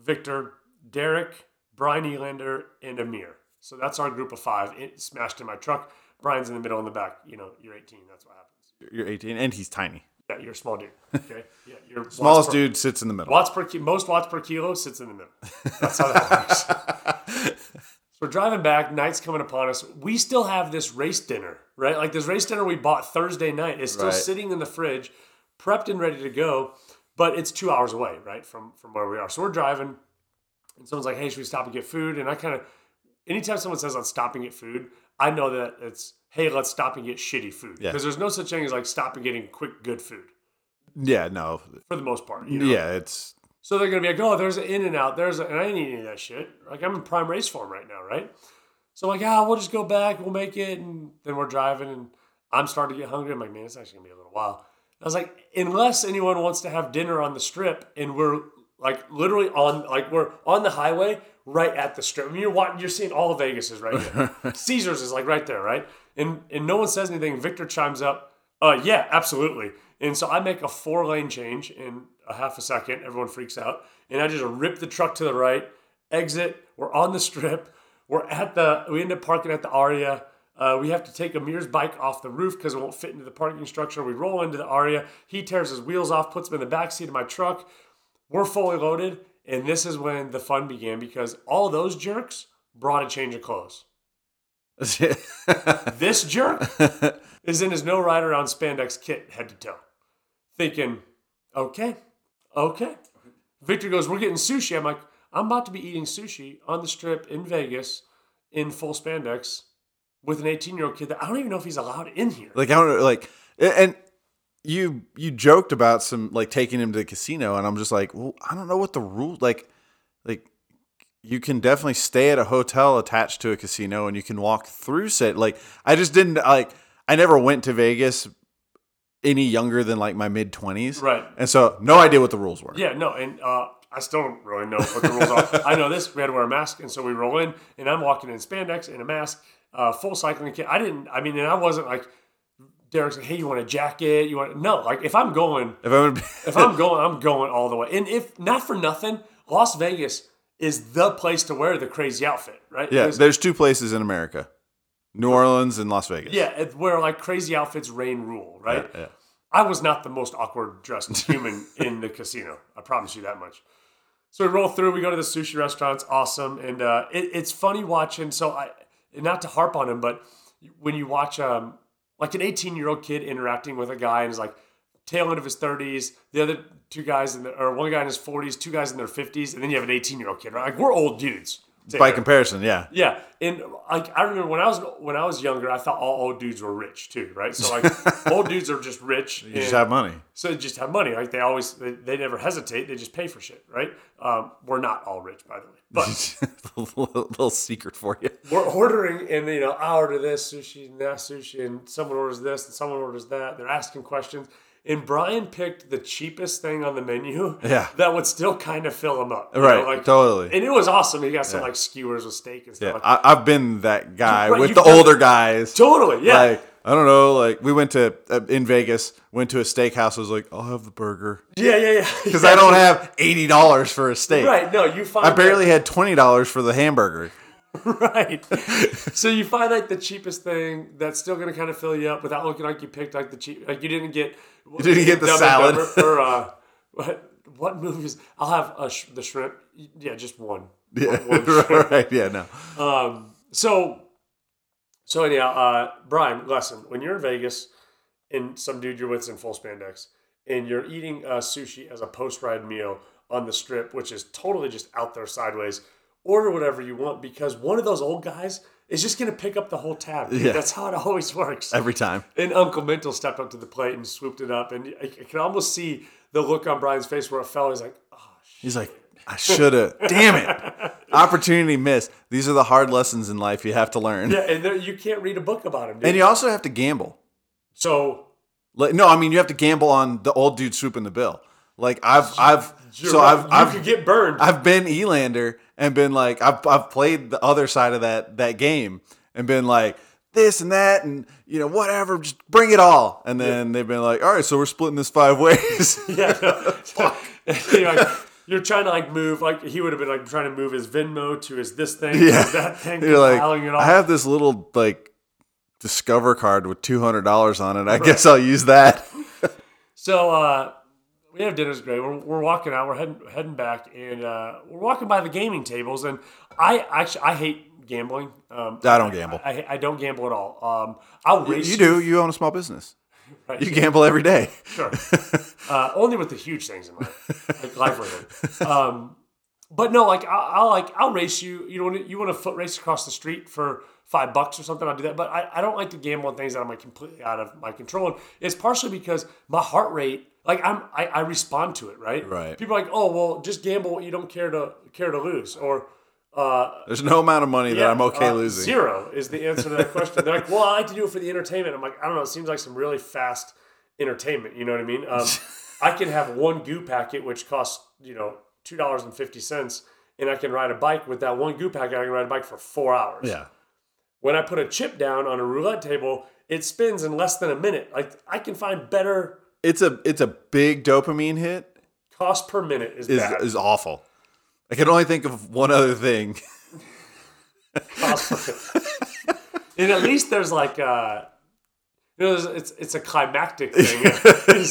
Victor, Derek, Brian Elander, and Amir. So that's our group of five it smashed in my truck. Brian's in the middle in the back. You know, you're 18. That's what happens. You're 18, and he's tiny. Yeah, you're a small dude. Okay. Yeah, you're Smallest per- dude sits in the middle. Watts per most watts per kilo sits in the middle. That's how that works. so we're driving back. Night's coming upon us. We still have this race dinner, right? Like this race dinner we bought Thursday night is still Right. sitting in the fridge, prepped and ready to go. But it's two hours away, right, from from where we are. So we're driving, and someone's like, "Hey, should we stop and get food?" And I kind of, anytime someone says I'm stopping at food, I know that it's hey, let's stop and get shitty food Yeah. because there's no such thing as like stop and getting quick good food Yeah, no. for the most part. You know? Yeah, it's So they're gonna be like, oh, there's an in and out, there's a, and I ain't eating any of that shit. Like I'm in prime race form right now, right? So I'm like, ah, we'll just go back, we'll make it, and then we're driving, and I'm starting to get hungry. I'm like, man, it's actually gonna be a little while. I was like, unless anyone wants to have dinner on the strip, and we're like literally on, like we're on the highway right at the strip. I mean, you're watching, you're seeing all of Vegas is right here. Caesars is like right there, right? And and no one says anything. Victor chimes up, uh, yeah, absolutely. And so I make a four lane change in a half a second. Everyone freaks out. And I just rip the truck to the right, exit. We're on the strip. We're at the, we end up parking at the Aria. Uh, we have to take Amir's bike off the roof because it won't fit into the parking structure. We roll into the Aria. He tears his wheels off, puts them in the back seat of my truck. We're fully loaded. And this is when the fun began because all those jerks brought a change of clothes. This jerk is in his no ride around spandex kit head to toe, thinking, okay, okay. Victor goes, We're getting sushi. I'm like, I'm about to be eating sushi on the strip in Vegas in full spandex with an 18 year old kid that I don't even know if he's allowed in here. like I don't know, like and you you joked about some like taking him to the casino, and I'm just like, well, I don't know what the rule like. Like, you can definitely stay at a hotel attached to a casino, and you can walk through set. Like, I just didn't like. I never went to Vegas any younger than like my mid twenties, Right. And so, no idea what the rules were. Yeah, no, and uh, I still don't really know what the rules are. I know this: we had to wear a mask, and so we roll in, and I'm walking in spandex and a mask, uh, full cycling kit. I didn't. I mean, and I wasn't like Derek's like, "Hey, you want a jacket? You want?" No, like if I'm going, If I'm if I'm going, I'm going all the way. And if not for nothing, Las Vegas is the place to wear the crazy outfit, right? yeah, Because- there's two places in America, New Orleans and Las Vegas. yeah, it's where like crazy outfits reign rule, right? yeah. yeah. I was not the most awkward dressed human in the casino. I promise you that much. So we roll through. We go to the sushi restaurants. Awesome, and uh, it, it's funny watching. So I, not to harp on him, but when you watch um, like an 18 year old kid interacting with a guy and is like tail end of his 30s, the other two guys in the, or one guy in his 40s, two guys in their 50s, and then you have an 18 year old kid. Right? Like we're old dudes. By comparison, yeah. Yeah, and like I remember when I was when I was younger, I thought all old dudes were rich too, right? So like old dudes are just rich. You just have money. So they just have money. Like they always, they, they never hesitate. They just pay for shit, right? Um, we're not all rich, by the way, but little, little secret for you. we're ordering, and you know, I order this sushi and that sushi, and someone orders this and someone orders that. They're asking questions, and Brian picked the cheapest thing on the menu. Yeah. that would still kind of fill him up, Right, know, like, totally. And it was awesome. He got some like skewers with steak and stuff. Yeah, like I, I've been that guy Right, with the older it. guys. Totally, yeah. Like I don't know, like we went to uh, in Vegas, went to a steakhouse. I was like, I'll have the burger yeah, yeah, yeah. because I don't have eighty dollars for a steak. Right. No, you find I that- barely had twenty dollars for the hamburger. right. so you find like the cheapest thing that's still going to kind of fill you up without looking like you picked like the cheap. Like you didn't get. You didn't get the salad. or uh, what? What movies? I'll have a sh- the shrimp. Yeah, just one. Yeah, One shrimp. right. Yeah, no. Um. So. So anyhow, uh, Brian, lesson: when you're in Vegas and some dude you're with's in full spandex, and you're eating uh, sushi as a post-ride meal on the strip, which is totally just out there sideways, order whatever you want because one of those old guys is just going to pick up the whole tab. Yeah. That's how it always works. Every time. And Uncle Mental stepped up to the plate and swooped it up, and I, I can almost see the look on Brian's face where it fell. He's like, "Oh shit. He's like, I should have. Damn it. Opportunity missed. These are the hard lessons in life you have to learn. yeah," and there, you can't read a book about him. And you also have to gamble. so Like, no, I mean you have to gamble on the old dude swooping the bill. Like I've I've so right. I've you I've could get burned. I've been Elander and been like I've I've played the other side of that that game and been like this and that and you know whatever just bring it all. And then they've been like all right so we're splitting this five ways. Yeah. you're, like, you're trying to like move like he would have been like trying to move his Venmo to his this thing, yeah. that thing, you're like. I have this little like discover card with two hundred dollars on it. I guess I'll use that. So uh, we have dinner's great. We're, we're walking out. We're heading heading back, and uh, we're walking by the gaming tables. And I actually I hate gambling. Um, I don't gamble I, I don't gamble at all. Um, I'll race you do you own a small business Right. you gamble every day Sure. uh, only with the huge things in life, like livelihood. Um, but no, like I'll, I'll like I'll race you. You know, you want to foot race across the street for five bucks or something. I'll do that. But I, I don't like to gamble on things that I'm like completely out of my control. And it's partially because my heart rate, like I'm, I, I respond to it. Right. Right. People are like, oh well, just gamble what you don't care to care to lose, or uh, there's no amount of money that I'm okay uh, losing Zero is the answer to that question. They're like, well, I like to do it for the entertainment. I'm like, I don't know. It seems like some really fast entertainment. You know what I mean? Um, I can have one goo packet, which costs, you know, $2.50, and I can ride a bike with that one goo packet. I can ride a bike for four hours. yeah When I put a chip down on a roulette table, it spins in less than a minute. Like, I can find better it's a it's a big dopamine hit cost per minute is, is bad. is awful. I can only think of one other thing. cost per minute. and at least there's like, uh, you know, it's it's a climactic thing.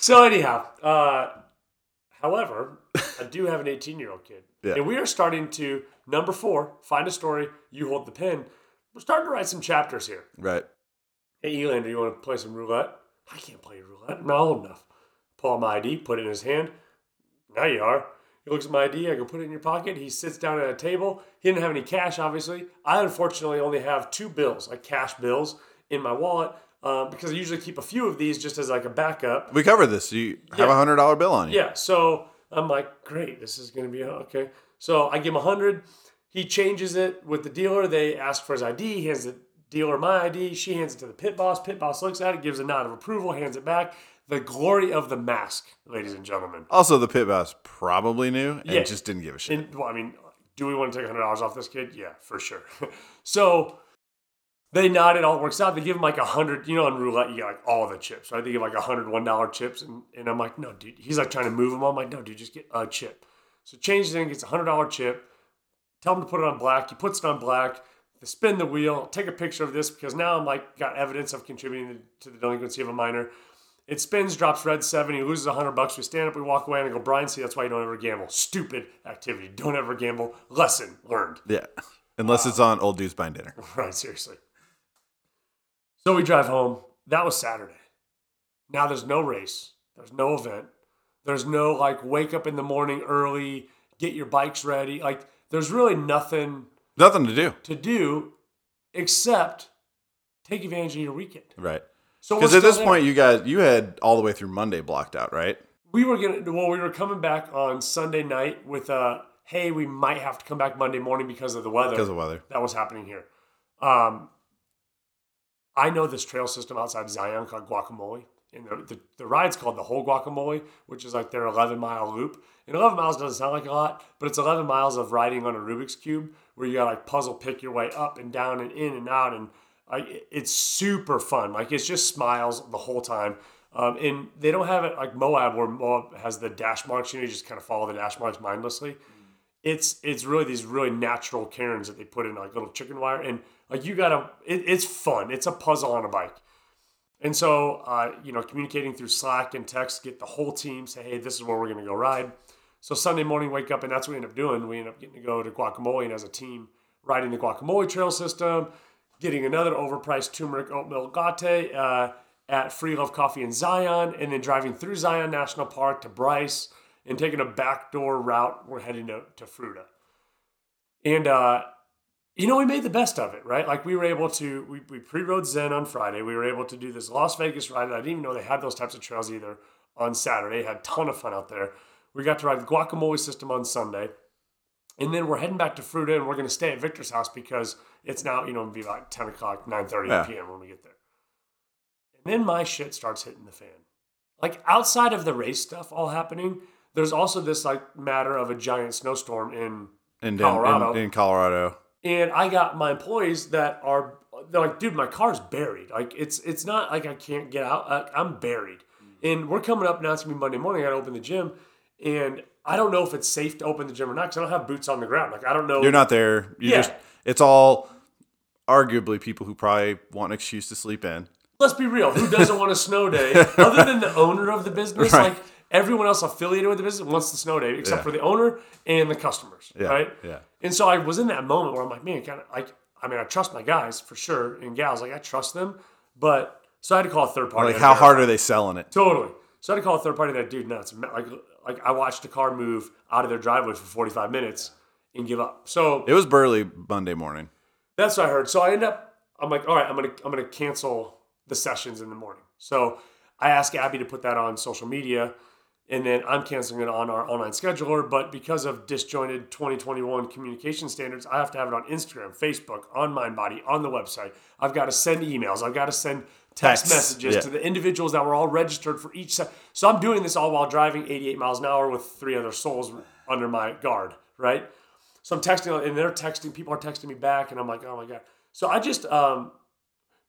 so anyhow, uh, however, I do have an 18 year old kid, Yeah. and we are starting to number four find a story. You hold the pen. We're starting to write some chapters here. Right. Hey, Elander, do you want to play some roulette? I can't play roulette. I'm not old enough. Pull out my ID, put it in his hand. Now you are. He looks at my ID. I go put it in your pocket. He sits down at a table. He didn't have any cash, obviously. I unfortunately only have two bills, like cash bills, in my wallet. uh, because I usually keep a few of these just as like a backup. We covered this. You have a Yeah. hundred dollar bill on you. Yeah, so I'm like, great, this is gonna be okay. So I give him a hundred. He changes it with the dealer. They ask for his ID. He hands the dealer my ID. She hands it to the pit boss. Pit boss looks at it, gives a nod of approval, hands it back. The glory of the mask, ladies and gentlemen. Also, the pit boss probably knew and Yeah. just didn't give a shit. And well, I mean, do we want to take hundred dollars off this kid? Yeah, for sure. so they nod, it all works out. They give him like a hundred, you know, on roulette, you get like all the chips, right? They give like a hundred one dollar chips, and, and I'm like, no, dude. He's like trying to move them. I'm like, no, dude, just get a chip. So changes in, gets a hundred dollar chip. Tell him to put it on black. He puts it on black. They spin the wheel. Take a picture of this because now I'm like got evidence of contributing to the delinquency of a minor. It spins, drops red seven. He loses a hundred bucks. We stand up, we walk away, and I go, Brian, see, that's why you don't ever gamble. Stupid activity. Don't ever gamble. Lesson learned. Yeah, unless it's on old dudes buying dinner. Right, seriously. So we drive home. That was Saturday. Now there's no race. There's no event. There's no like wake up in the morning early, get your bikes ready. Like there's really nothing Nothing to do. to do except take advantage of your weekend. Right. So Because at this there. point, you guys, you had all the way through Monday blocked out, right? we were gonna well, we were coming back on Sunday night with uh hey, we might have to come back Monday morning because of the weather. Because of weather. that was happening here. Um, I know this trail system outside Zion called Guacamole. And the, the, the ride's called the whole guacamole, which is like their 11 mile loop. And 11 miles doesn't sound like a lot, but it's 11 miles of riding on a Rubik's Cube where you gotta like puzzle pick your way up and down and in and out. And like, it's super fun. Like it's just smiles the whole time. Um, and they don't have it like Moab, where Moab has the dash marks. You know, you just kind of follow the dash marks mindlessly it's it's really these really natural cairns that they put in like little chicken wire and like you gotta it, it's fun it's a puzzle on a bike and so uh, you know communicating through slack and text get the whole team say hey this is where we're gonna go ride so sunday morning wake up and that's what we end up doing we end up getting to go to guacamole and as a team riding the guacamole trail system getting another overpriced turmeric milk latte uh, at free love coffee in zion and then driving through zion national park to bryce and taking a backdoor route. We're heading to, to Fruita. And, uh, you know, we made the best of it, right? Like we were able to, we, we pre-rode Zen on Friday. We were able to do this Las Vegas ride. I didn't even know they had those types of trails either on Saturday. Had a ton of fun out there. We got to ride the guacamole system on Sunday. And then we're heading back to Fruita and we're going to stay at Victor's house because it's now, you know, it'll be about 10 o'clock, 9.30 Yeah. p.m. when we get there. And then my shit starts hitting the fan. Like outside of the race stuff all happening, there's also this like matter of a giant snowstorm in In, Colorado. in, in Colorado. and I got my employees that are they're like, dude, my car's buried. Like it's it's not like I can't get out. Like, I'm buried. Mm. And we're coming up now. It's gonna be Monday morning. I gotta open the gym, and I don't know if it's safe to open the gym or not because I don't have boots on the ground. Like I don't know. You're not there. You Yeah. just it's all arguably people who probably want an excuse to sleep in. Let's be real. Who doesn't want a snow day other than the owner of the business? Right. Like everyone else affiliated with the business wants the snow day except Yeah. for the owner and the customers, Yeah, right? yeah. And so I was in that moment where I'm like, man, kind of like I mean, I trust my guys for sure and gals. Like I trust them, but so I had to call a third party. Like how hard are they selling it? Totally. So I had to call a third party that dude nuts. Like like I watched a car move out of their driveway for 45 minutes and give up. So It was Burley Monday morning. that's what I heard. So I end up I'm like, all right, I'm gonna I'm gonna cancel the sessions in the morning. So I asked Abby to put that on social media, and then I'm canceling it on our online scheduler. But because of disjointed 2021 communication standards, I have to have it on Instagram, Facebook, on MindBody, on the website. I've got to send emails. I've got to send text Texts, messages yeah. to the individuals that were all registered for each. Se- so I'm doing this all while driving 88 miles an hour with three other souls under my guard, right? So I'm texting, and they're texting. People are texting me back, and I'm like, oh my god. So I just, um,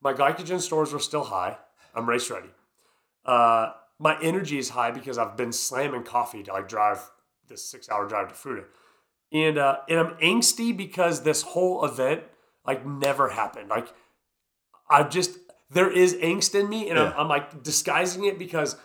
my glycogen stores are still high. I'm race ready. Uh, my energy is high because I've been slamming coffee to like drive this six hour drive to Fruita, and uh, and I'm angsty because this whole event like never happened. Like I just there is angst in me, and Yeah. I'm, I'm like disguising it because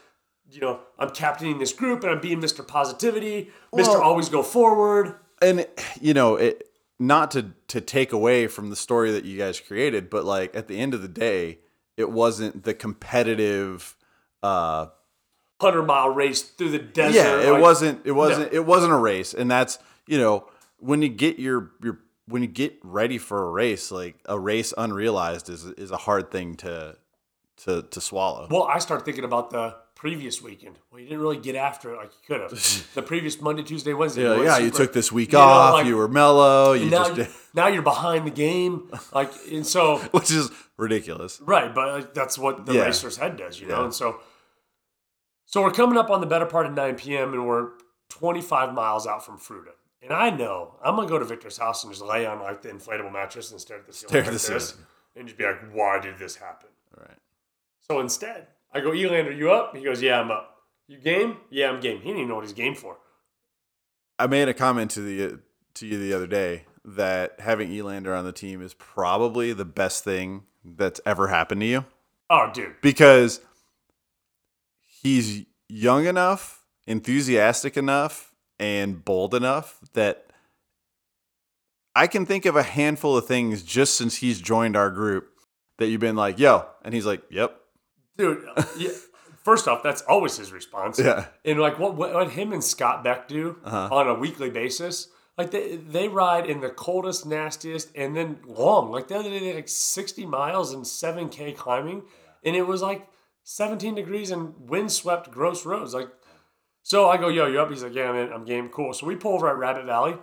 you know I'm captaining this group and I'm being Mr. Positivity, Mr. Well- Always Go Forward. and you know it not to to take away from the story that you guys created but like at the end of the day it wasn't the competitive uh Hundred mile race through the desert. yeah it like- wasn't it wasn't it wasn't a race and that's you know when you get your your when you get ready for a race like a race unrealized is is a hard thing to to to swallow. Well, I start thinking about the previous weekend. Well, you didn't really get after it like you could have. the previous Monday, Tuesday, Wednesday. yeah, weren't yeah. You took this week you know, off. like- you were mellow. You now, just you- now you're behind the game, like, and so which is ridiculous. right, but like, that's what the Yeah. racer's head does, you know. Yeah. And so, so we're coming up on the better part of 9 p.m. and we're 25 miles out from Fruita. And I know I'm gonna go to Victor's house and just lay on like the inflatable mattress and stare at the ceiling Stare like this, and just be like, "Why did this happen?" All right. So instead, I go, Elander, you up? He goes, Yeah, I'm up. You game? Yeah, I'm game. He didn't even know what he's game for. I made a comment to the to you the other day that having Elander on the team is probably the best thing that's ever happened to you Oh, dude. because he's young enough, enthusiastic enough, and bold enough that I can think of a handful of things just since he's joined our group that you've been like, "Yo," and he's like, "Yep." Dude, yeah, first off, that's always his response. Yeah. And like what, what, what him and Scott Beck do Uh-huh. on a weekly basis, like they, they ride in the coldest, nastiest, and then long. Like the other day, they had like 60 miles and 7K climbing, and it was like 17 degrees and windswept gross roads. Like, so I go, yo, you up? He's like, yeah, man, I'm game. Cool. So we pull over at Rabbit Valley.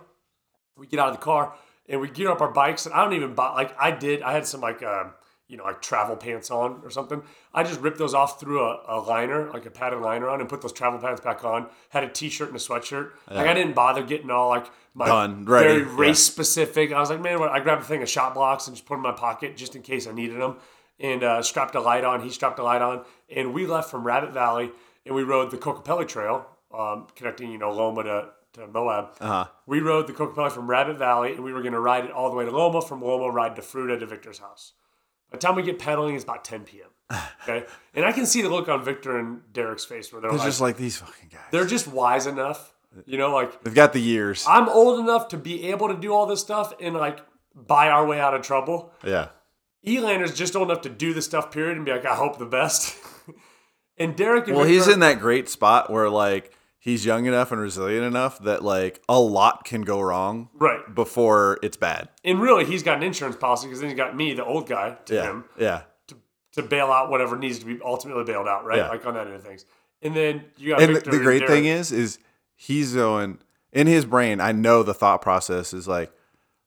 We get out of the car and we gear up our bikes. And I don't even buy, like, I did, I had some like, um, you know, like travel pants on or something. I just ripped those off through a, a liner, like a padded liner on, and put those travel pants back on. Had a t-shirt and a sweatshirt. Like I didn't bother getting all like my Done, very yeah. race specific. I was like, man, what? I grabbed a thing of shot blocks and just put them in my pocket just in case I needed them. And uh, strapped a light on. He strapped a light on, and we left from Rabbit Valley and we rode the Kokopelli Trail, um, connecting you know Loma to to Moab. Uh-huh. We rode the Kokopelli from Rabbit Valley, and we were going to ride it all the way to Loma. From Loma, ride to Fruita to Victor's house. By the time we get pedaling, it's about 10 p.m. Okay, and I can see the look on Victor and Derek's face where they're It's like, just like these fucking guys. they're just wise enough, you know, like They've got the years. I'm old enough to be able to do all this stuff and like buy our way out of trouble. yeah. Elander's just old enough to do the stuff, period, and be like, I hope the best. and Derek, and Well, he's in that great spot where like he's young enough and resilient enough that like a lot can go wrong right. before it's bad. And really, he's got an insurance policy because then he's got me, the old guy, to Yeah. him Yeah. to bail out whatever needs to be ultimately bailed out, right? Yeah. Like on that end of things. And then you got And the, Victor the great thing is is he's going in his brain, I know the thought process is like,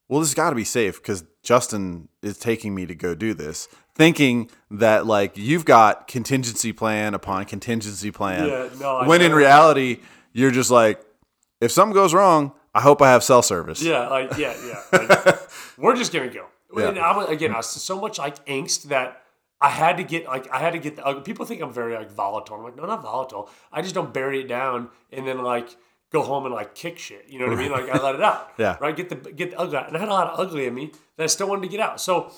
well, this got to be safe because Justin is taking me to go do this, thinking that like you've got contingency plan upon contingency plan. Yeah, no, when in know. reality, you're just like, if something goes wrong, I hope I have cell service. Yeah, like yeah, yeah. Like, we're just gonna go. Yeah. And I again, I was so much like angst that I had to get like I had to get the. ug- People think I'm very like volatile. I'm like, no, not volatile. I just don't bury it down and then like go home and like kick shit. You know what I mean? Like I let it out. Yeah. Right. Get the get the ugly out. And I had a lot of ugly in me that I still wanted to get out. So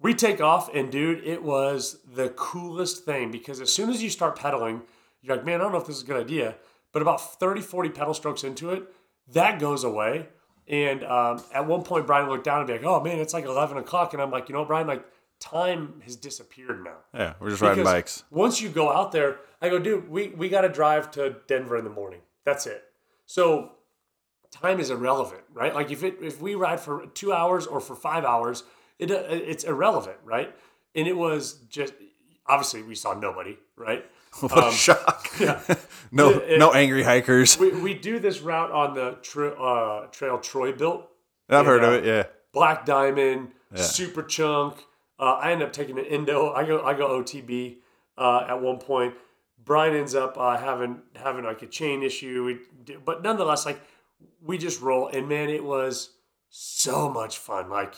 we take off and dude, it was the coolest thing because as soon as you start pedaling, you're like, man, I don't know if this is a good idea. But about 30, 40 pedal strokes into it, that goes away. And um, at one point, Brian looked down and be like, oh man, it's like 11 o'clock. And I'm like, you know Brian, like time has disappeared now. Yeah, we're just riding Because bikes. Once you go out there, I go, dude, we, we got to drive to Denver in the morning. That's it. So time is irrelevant, right? Like if it if we ride for two hours or for five hours, it uh, it's irrelevant, right? And it was just obviously we saw nobody, right? What a shock. Um, Yeah. No, It- no angry hikers. We, we do this route on the tra- uh, trail Troy built. I've heard and, of uh, it. Yeah. Black Diamond, Super Chunk. Uh, I end up taking an endo. I go I go OTB uh, at one point. Brian ends up uh, having having like a chain issue, we, but nonetheless, like we just roll. And man, it was so much fun. Like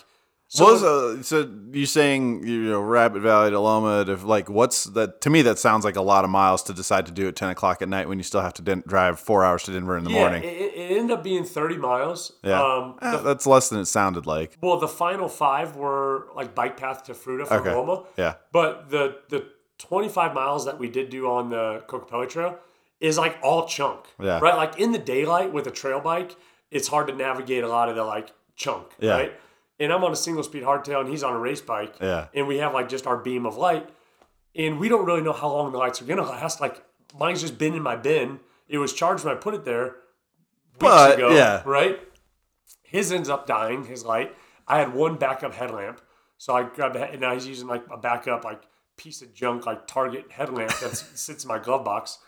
so was uh, so you saying you know Rabbit Valley to Loma to like what's that to me that sounds like a lot of miles to decide to do at ten o'clock at night when you still have to den- drive four hours to Denver in the yeah, morning. It, it ended up being thirty miles. yeah, Um, Eh, that's less than it sounded like. well, the final five were like bike path to Fruita from Okay. Loma. Yeah, But the the 25 miles that we did do on the Kokopelli Trail is like all chunk. Yeah. Right? Like in the daylight with a trail bike, it's hard to navigate a lot of the like chunk. Yeah. Right? And I'm on a single speed hardtail and he's on a race bike. Yeah. And we have like just our beam of light. And we don't really know how long the lights are gonna last. Like mine's just been in my bin. It was charged when I put it there weeks But, ago. yeah. Right? His ends up dying, his light. I had one backup headlamp. So I grabbed the head, and now he's using like a backup like piece of junk like Target headlamp that sits in my glove box.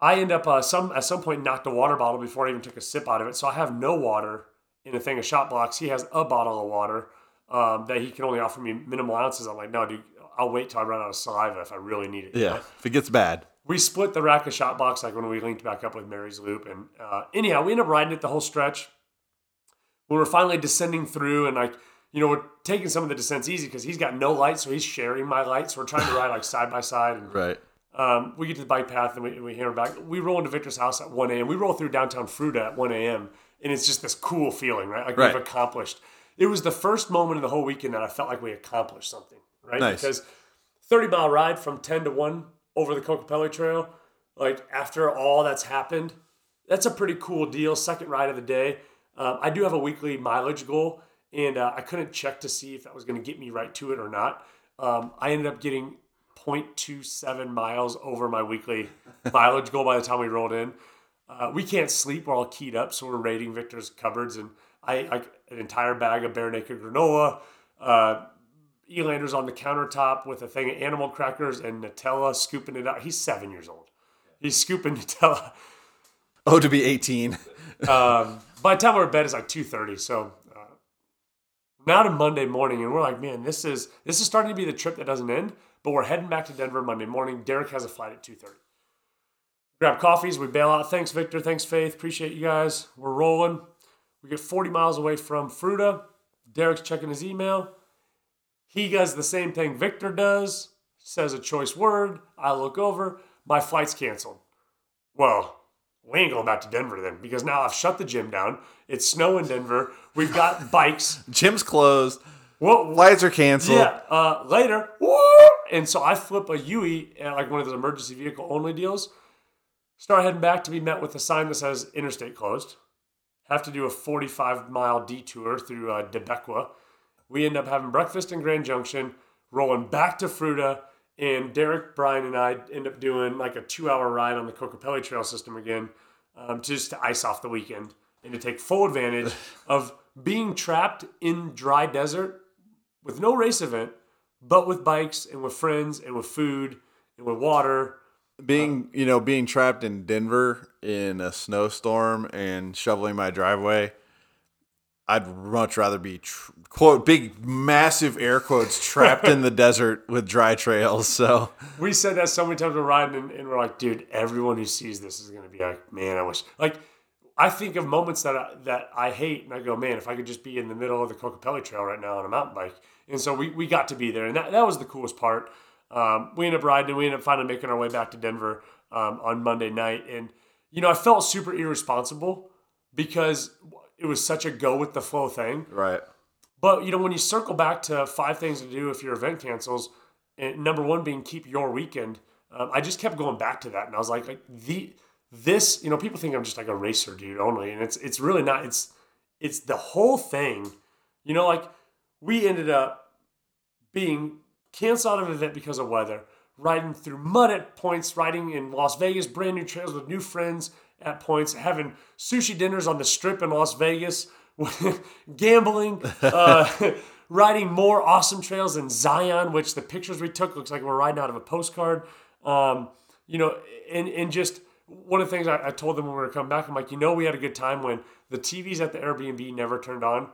I end up uh, some at some point knocked a water bottle before I even took a sip out of it. So I have no water in a thing of shot blocks. He has a bottle of water um, that he can only offer me minimal ounces. I'm like, no, dude, I'll wait till I run out of saliva if I really need it. Yeah. If it gets bad. we split the rack of shot box like when we linked back up with Mary's Loop. And uh, anyhow, we ended up riding it the whole stretch. When we're finally descending through and like, you know, we're taking some of the descents easy because he's got no lights, so he's sharing my light. So we're trying to ride like side by side. And Right. um, we get to the bike path and we, we hear back. We roll into Victor's house at 1 a.m. We roll through downtown Fruita at 1 a.m. And it's just this cool feeling, right? Like Right. we've accomplished. It was the first moment of the whole weekend that I felt like we accomplished something, right? Nice. Because 30 mile ride from 10 to 1 over the Kokopelli Trail, like after all that's happened, that's a pretty cool deal. Second ride of the day. Um, I do have a weekly mileage goal, and uh, I couldn't check to see if that was going to get me right to it or not. Um, I ended up getting 0.27 miles over my weekly mileage goal by the time we rolled in. Uh, we can't sleep; we're all keyed up, so we're raiding Victor's cupboards, and I like an entire bag of Bear Naked granola. Uh, Elander's on the countertop with a thing of animal crackers and Nutella, scooping it out. He's seven years old. He's scooping Nutella. Oh, to be 18. Um, by the time we're in bed, it's like two thirty. So uh, now to Monday morning, and we're like, man, this is this is starting to be the trip that doesn't end. But we're heading back to Denver Monday morning. Derek has a flight at two thirty. Grab coffees. We bail out. Thanks, Victor. Thanks, Faith. Appreciate you guys. We're rolling. We get forty miles away from Fruita. Derek's checking his email. He does the same thing Victor does. Says a choice word. I look over. My flight's canceled. Well, we ain't going back to Denver then because now I've shut the gym down. It's snow in Denver. We've got bikes. Gym's closed. Well, Flights are canceled. yeah. Uh, later, and so I flip a UE, at like one of those emergency vehicle only deals. Start heading back to be met with a sign that says interstate closed. Have to do a 45 mile detour through uh, De Beque. We end up having breakfast in Grand Junction, rolling back to Fruita, and Derek, Brian, and I end up doing like a two hour ride on the Kokopelli Trail system again, um, just to ice off the weekend and to take full advantage of being trapped in dry desert with no race event, but with bikes and with friends and with food and with water. Being, you know, being trapped in Denver in a snowstorm and shoveling my driveway, I'd much rather be tr- quote big massive air quotes trapped in the desert with dry trails. So We said that so many times we're riding, and, and we're like, dude, everyone who sees this is going to be like, man, I wish. Like, I think of moments that I, that I hate, and I go, man, if I could just be in the middle of the Kokopelli Trail right now on a mountain bike. And so we, we got to be there, and that, that was the coolest part. Um, we ended up riding, and we ended up finally making our way back to Denver um, on Monday night. And, you know, I felt super irresponsible because it was such a go with the flow thing. right, But you know, when you circle back to five things to do if your event cancels, and number one being keep your weekend, um, I just kept going back to that, and I was like, like the this, you know, people think I'm just like a racer dude only, and it's it's really not. It's it's the whole thing. You know, like we ended up being canceled out an event because of weather, riding through mud at points, riding in Las Vegas, brand new trails with new friends at points, having sushi dinners on the strip in Las Vegas, gambling, uh, riding more awesome trails in Zion, which the pictures we took looks like we're riding out of a postcard. Um, you know, and and just one of the things I, I told them when we were coming back, I'm like, you know, we had a good time when the TVs at the Airbnb never turned on,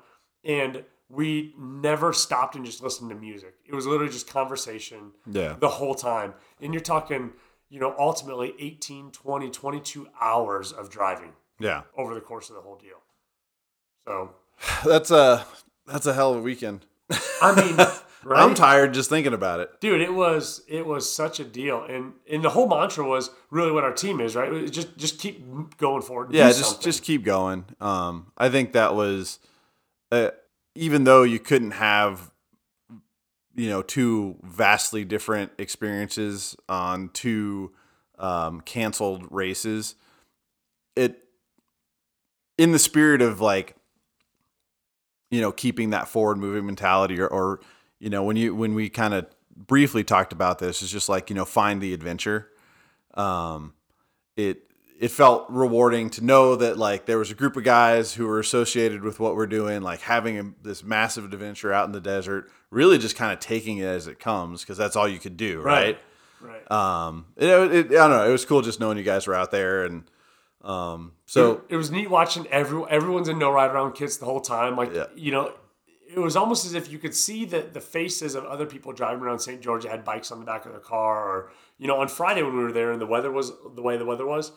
and we never stopped and just listened to music. It was literally just conversation yeah, the whole time. And you're talking, you know, ultimately 18, 20, 22 hours of driving yeah. over the course of the whole deal. So, That's a that's a hell of a weekend. I mean, right? I'm tired just thinking about it. dude it was it was such a deal and and the whole mantra was really what our team is right just just keep going forward yeah just something. just keep going um i think that was uh, even though you couldn't have you know two vastly different experiences on two um canceled races it in the spirit of like you know keeping that forward moving mentality or, or you know when you when we kind of briefly talked about this it's just like you know find the adventure. Um it it felt rewarding to know that like there was a group of guys who were associated with what we're doing, like having a, this massive adventure out in the desert, really just kind of taking it as it comes because that's all you could do, right? Right. Um, it, it, I don't know. It was cool just knowing you guys were out there, and um, so it was neat watching everyone. Everyone's in no ride around kits the whole time. Like Yeah. you know, it was almost as if you could see the the faces of other people driving around St. George had bikes on the back of their car, or you know, on Friday when we were there and the weather was the way the weather was,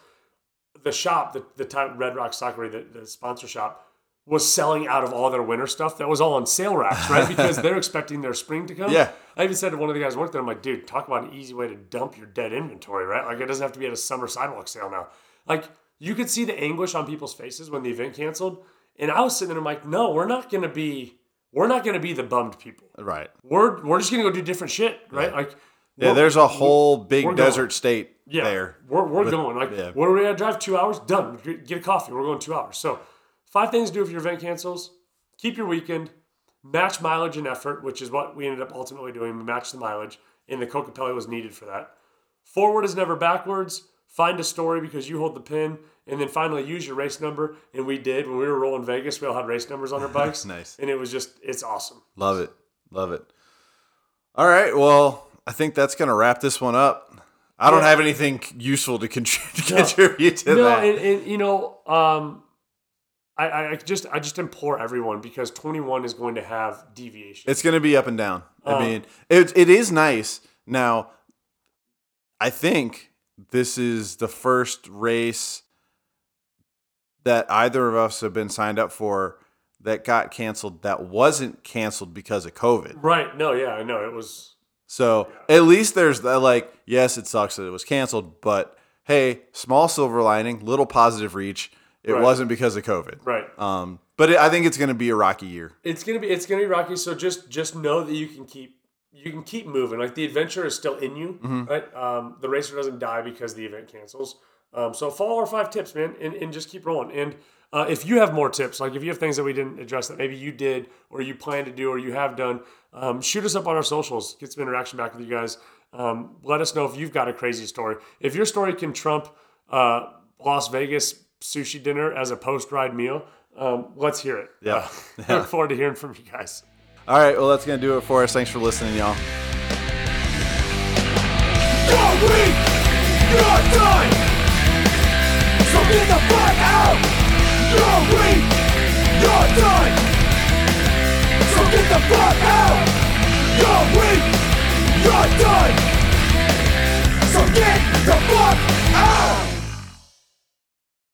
the shop, the the time Red Rock Sakura, the, the sponsor shop, was selling out of all their winter stuff that was all on sale racks, right? Because they're expecting their spring to come. Yeah. I even said to one of the guys who worked there, I'm like, dude, talk about an easy way to dump your dead inventory, right? Like it doesn't have to be at a summer sidewalk sale now. Like you could see the anguish on people's faces when the event canceled. And I was sitting there, I'm like, no, we're not gonna be we're not gonna be the bummed people. right. We're we're just gonna go do different shit, right? Like Yeah, we're- there's a whole big we're going. desert state yeah, there. We're, we're With- going. Like, yeah. what are we gonna drive? Two hours? Done. Get a coffee. We're going two hours. So, five things to do if your event cancels. Keep your weekend. Match mileage and effort, which is what we ended up ultimately doing. We matched the mileage, and the Kokopelli was needed for that. Forward is never backwards. Find a story because you hold the pin, and then finally use your race number. And we did when we were rolling Vegas. We all had race numbers on our bikes. Nice. And it was just, it's awesome. Love it. Love it. All right. Well, I think that's going to wrap this one up. I don't Yeah. have anything useful to contribute, contribute to no, that. and, and you know, um, I, I I just I just implore everyone because 21 is going to have deviation. it's going to be up and down. I Um, mean, it, it is nice. Now, I think this is the first race that either of us have been signed up for that got canceled that wasn't canceled because of COVID. right? No, yeah, I know it was. So at least there's that, like, yes, it sucks that it was canceled, but hey, small silver lining, little positive reach. It Right. wasn't because of COVID. Right. Um, but it, I think it's going to be a rocky year. It's gonna be it's gonna be rocky. So just just know that you can keep you can keep moving. Like the adventure is still in you, Mm-hmm. right? Um, the racer doesn't die because the event cancels. Um, so follow our five tips, man, and, and just keep rolling. And uh, if you have more tips, like if you have things that we didn't address that maybe you did or you plan to do or you have done, um, shoot us up on our socials. Get some interaction back with you guys. Um, let us know if you've got a crazy story. If your story can trump uh, Las Vegas sushi dinner as a post ride meal, um, let's hear it. Yeah. Uh, look forward to hearing from you guys. All right. Well, that's going to do it for us. Thanks for listening, y'all. You're weak! You're done! So get the fuck out! You're weak! You're done! get the fuck out. You're weak, you're done So get the fuck out.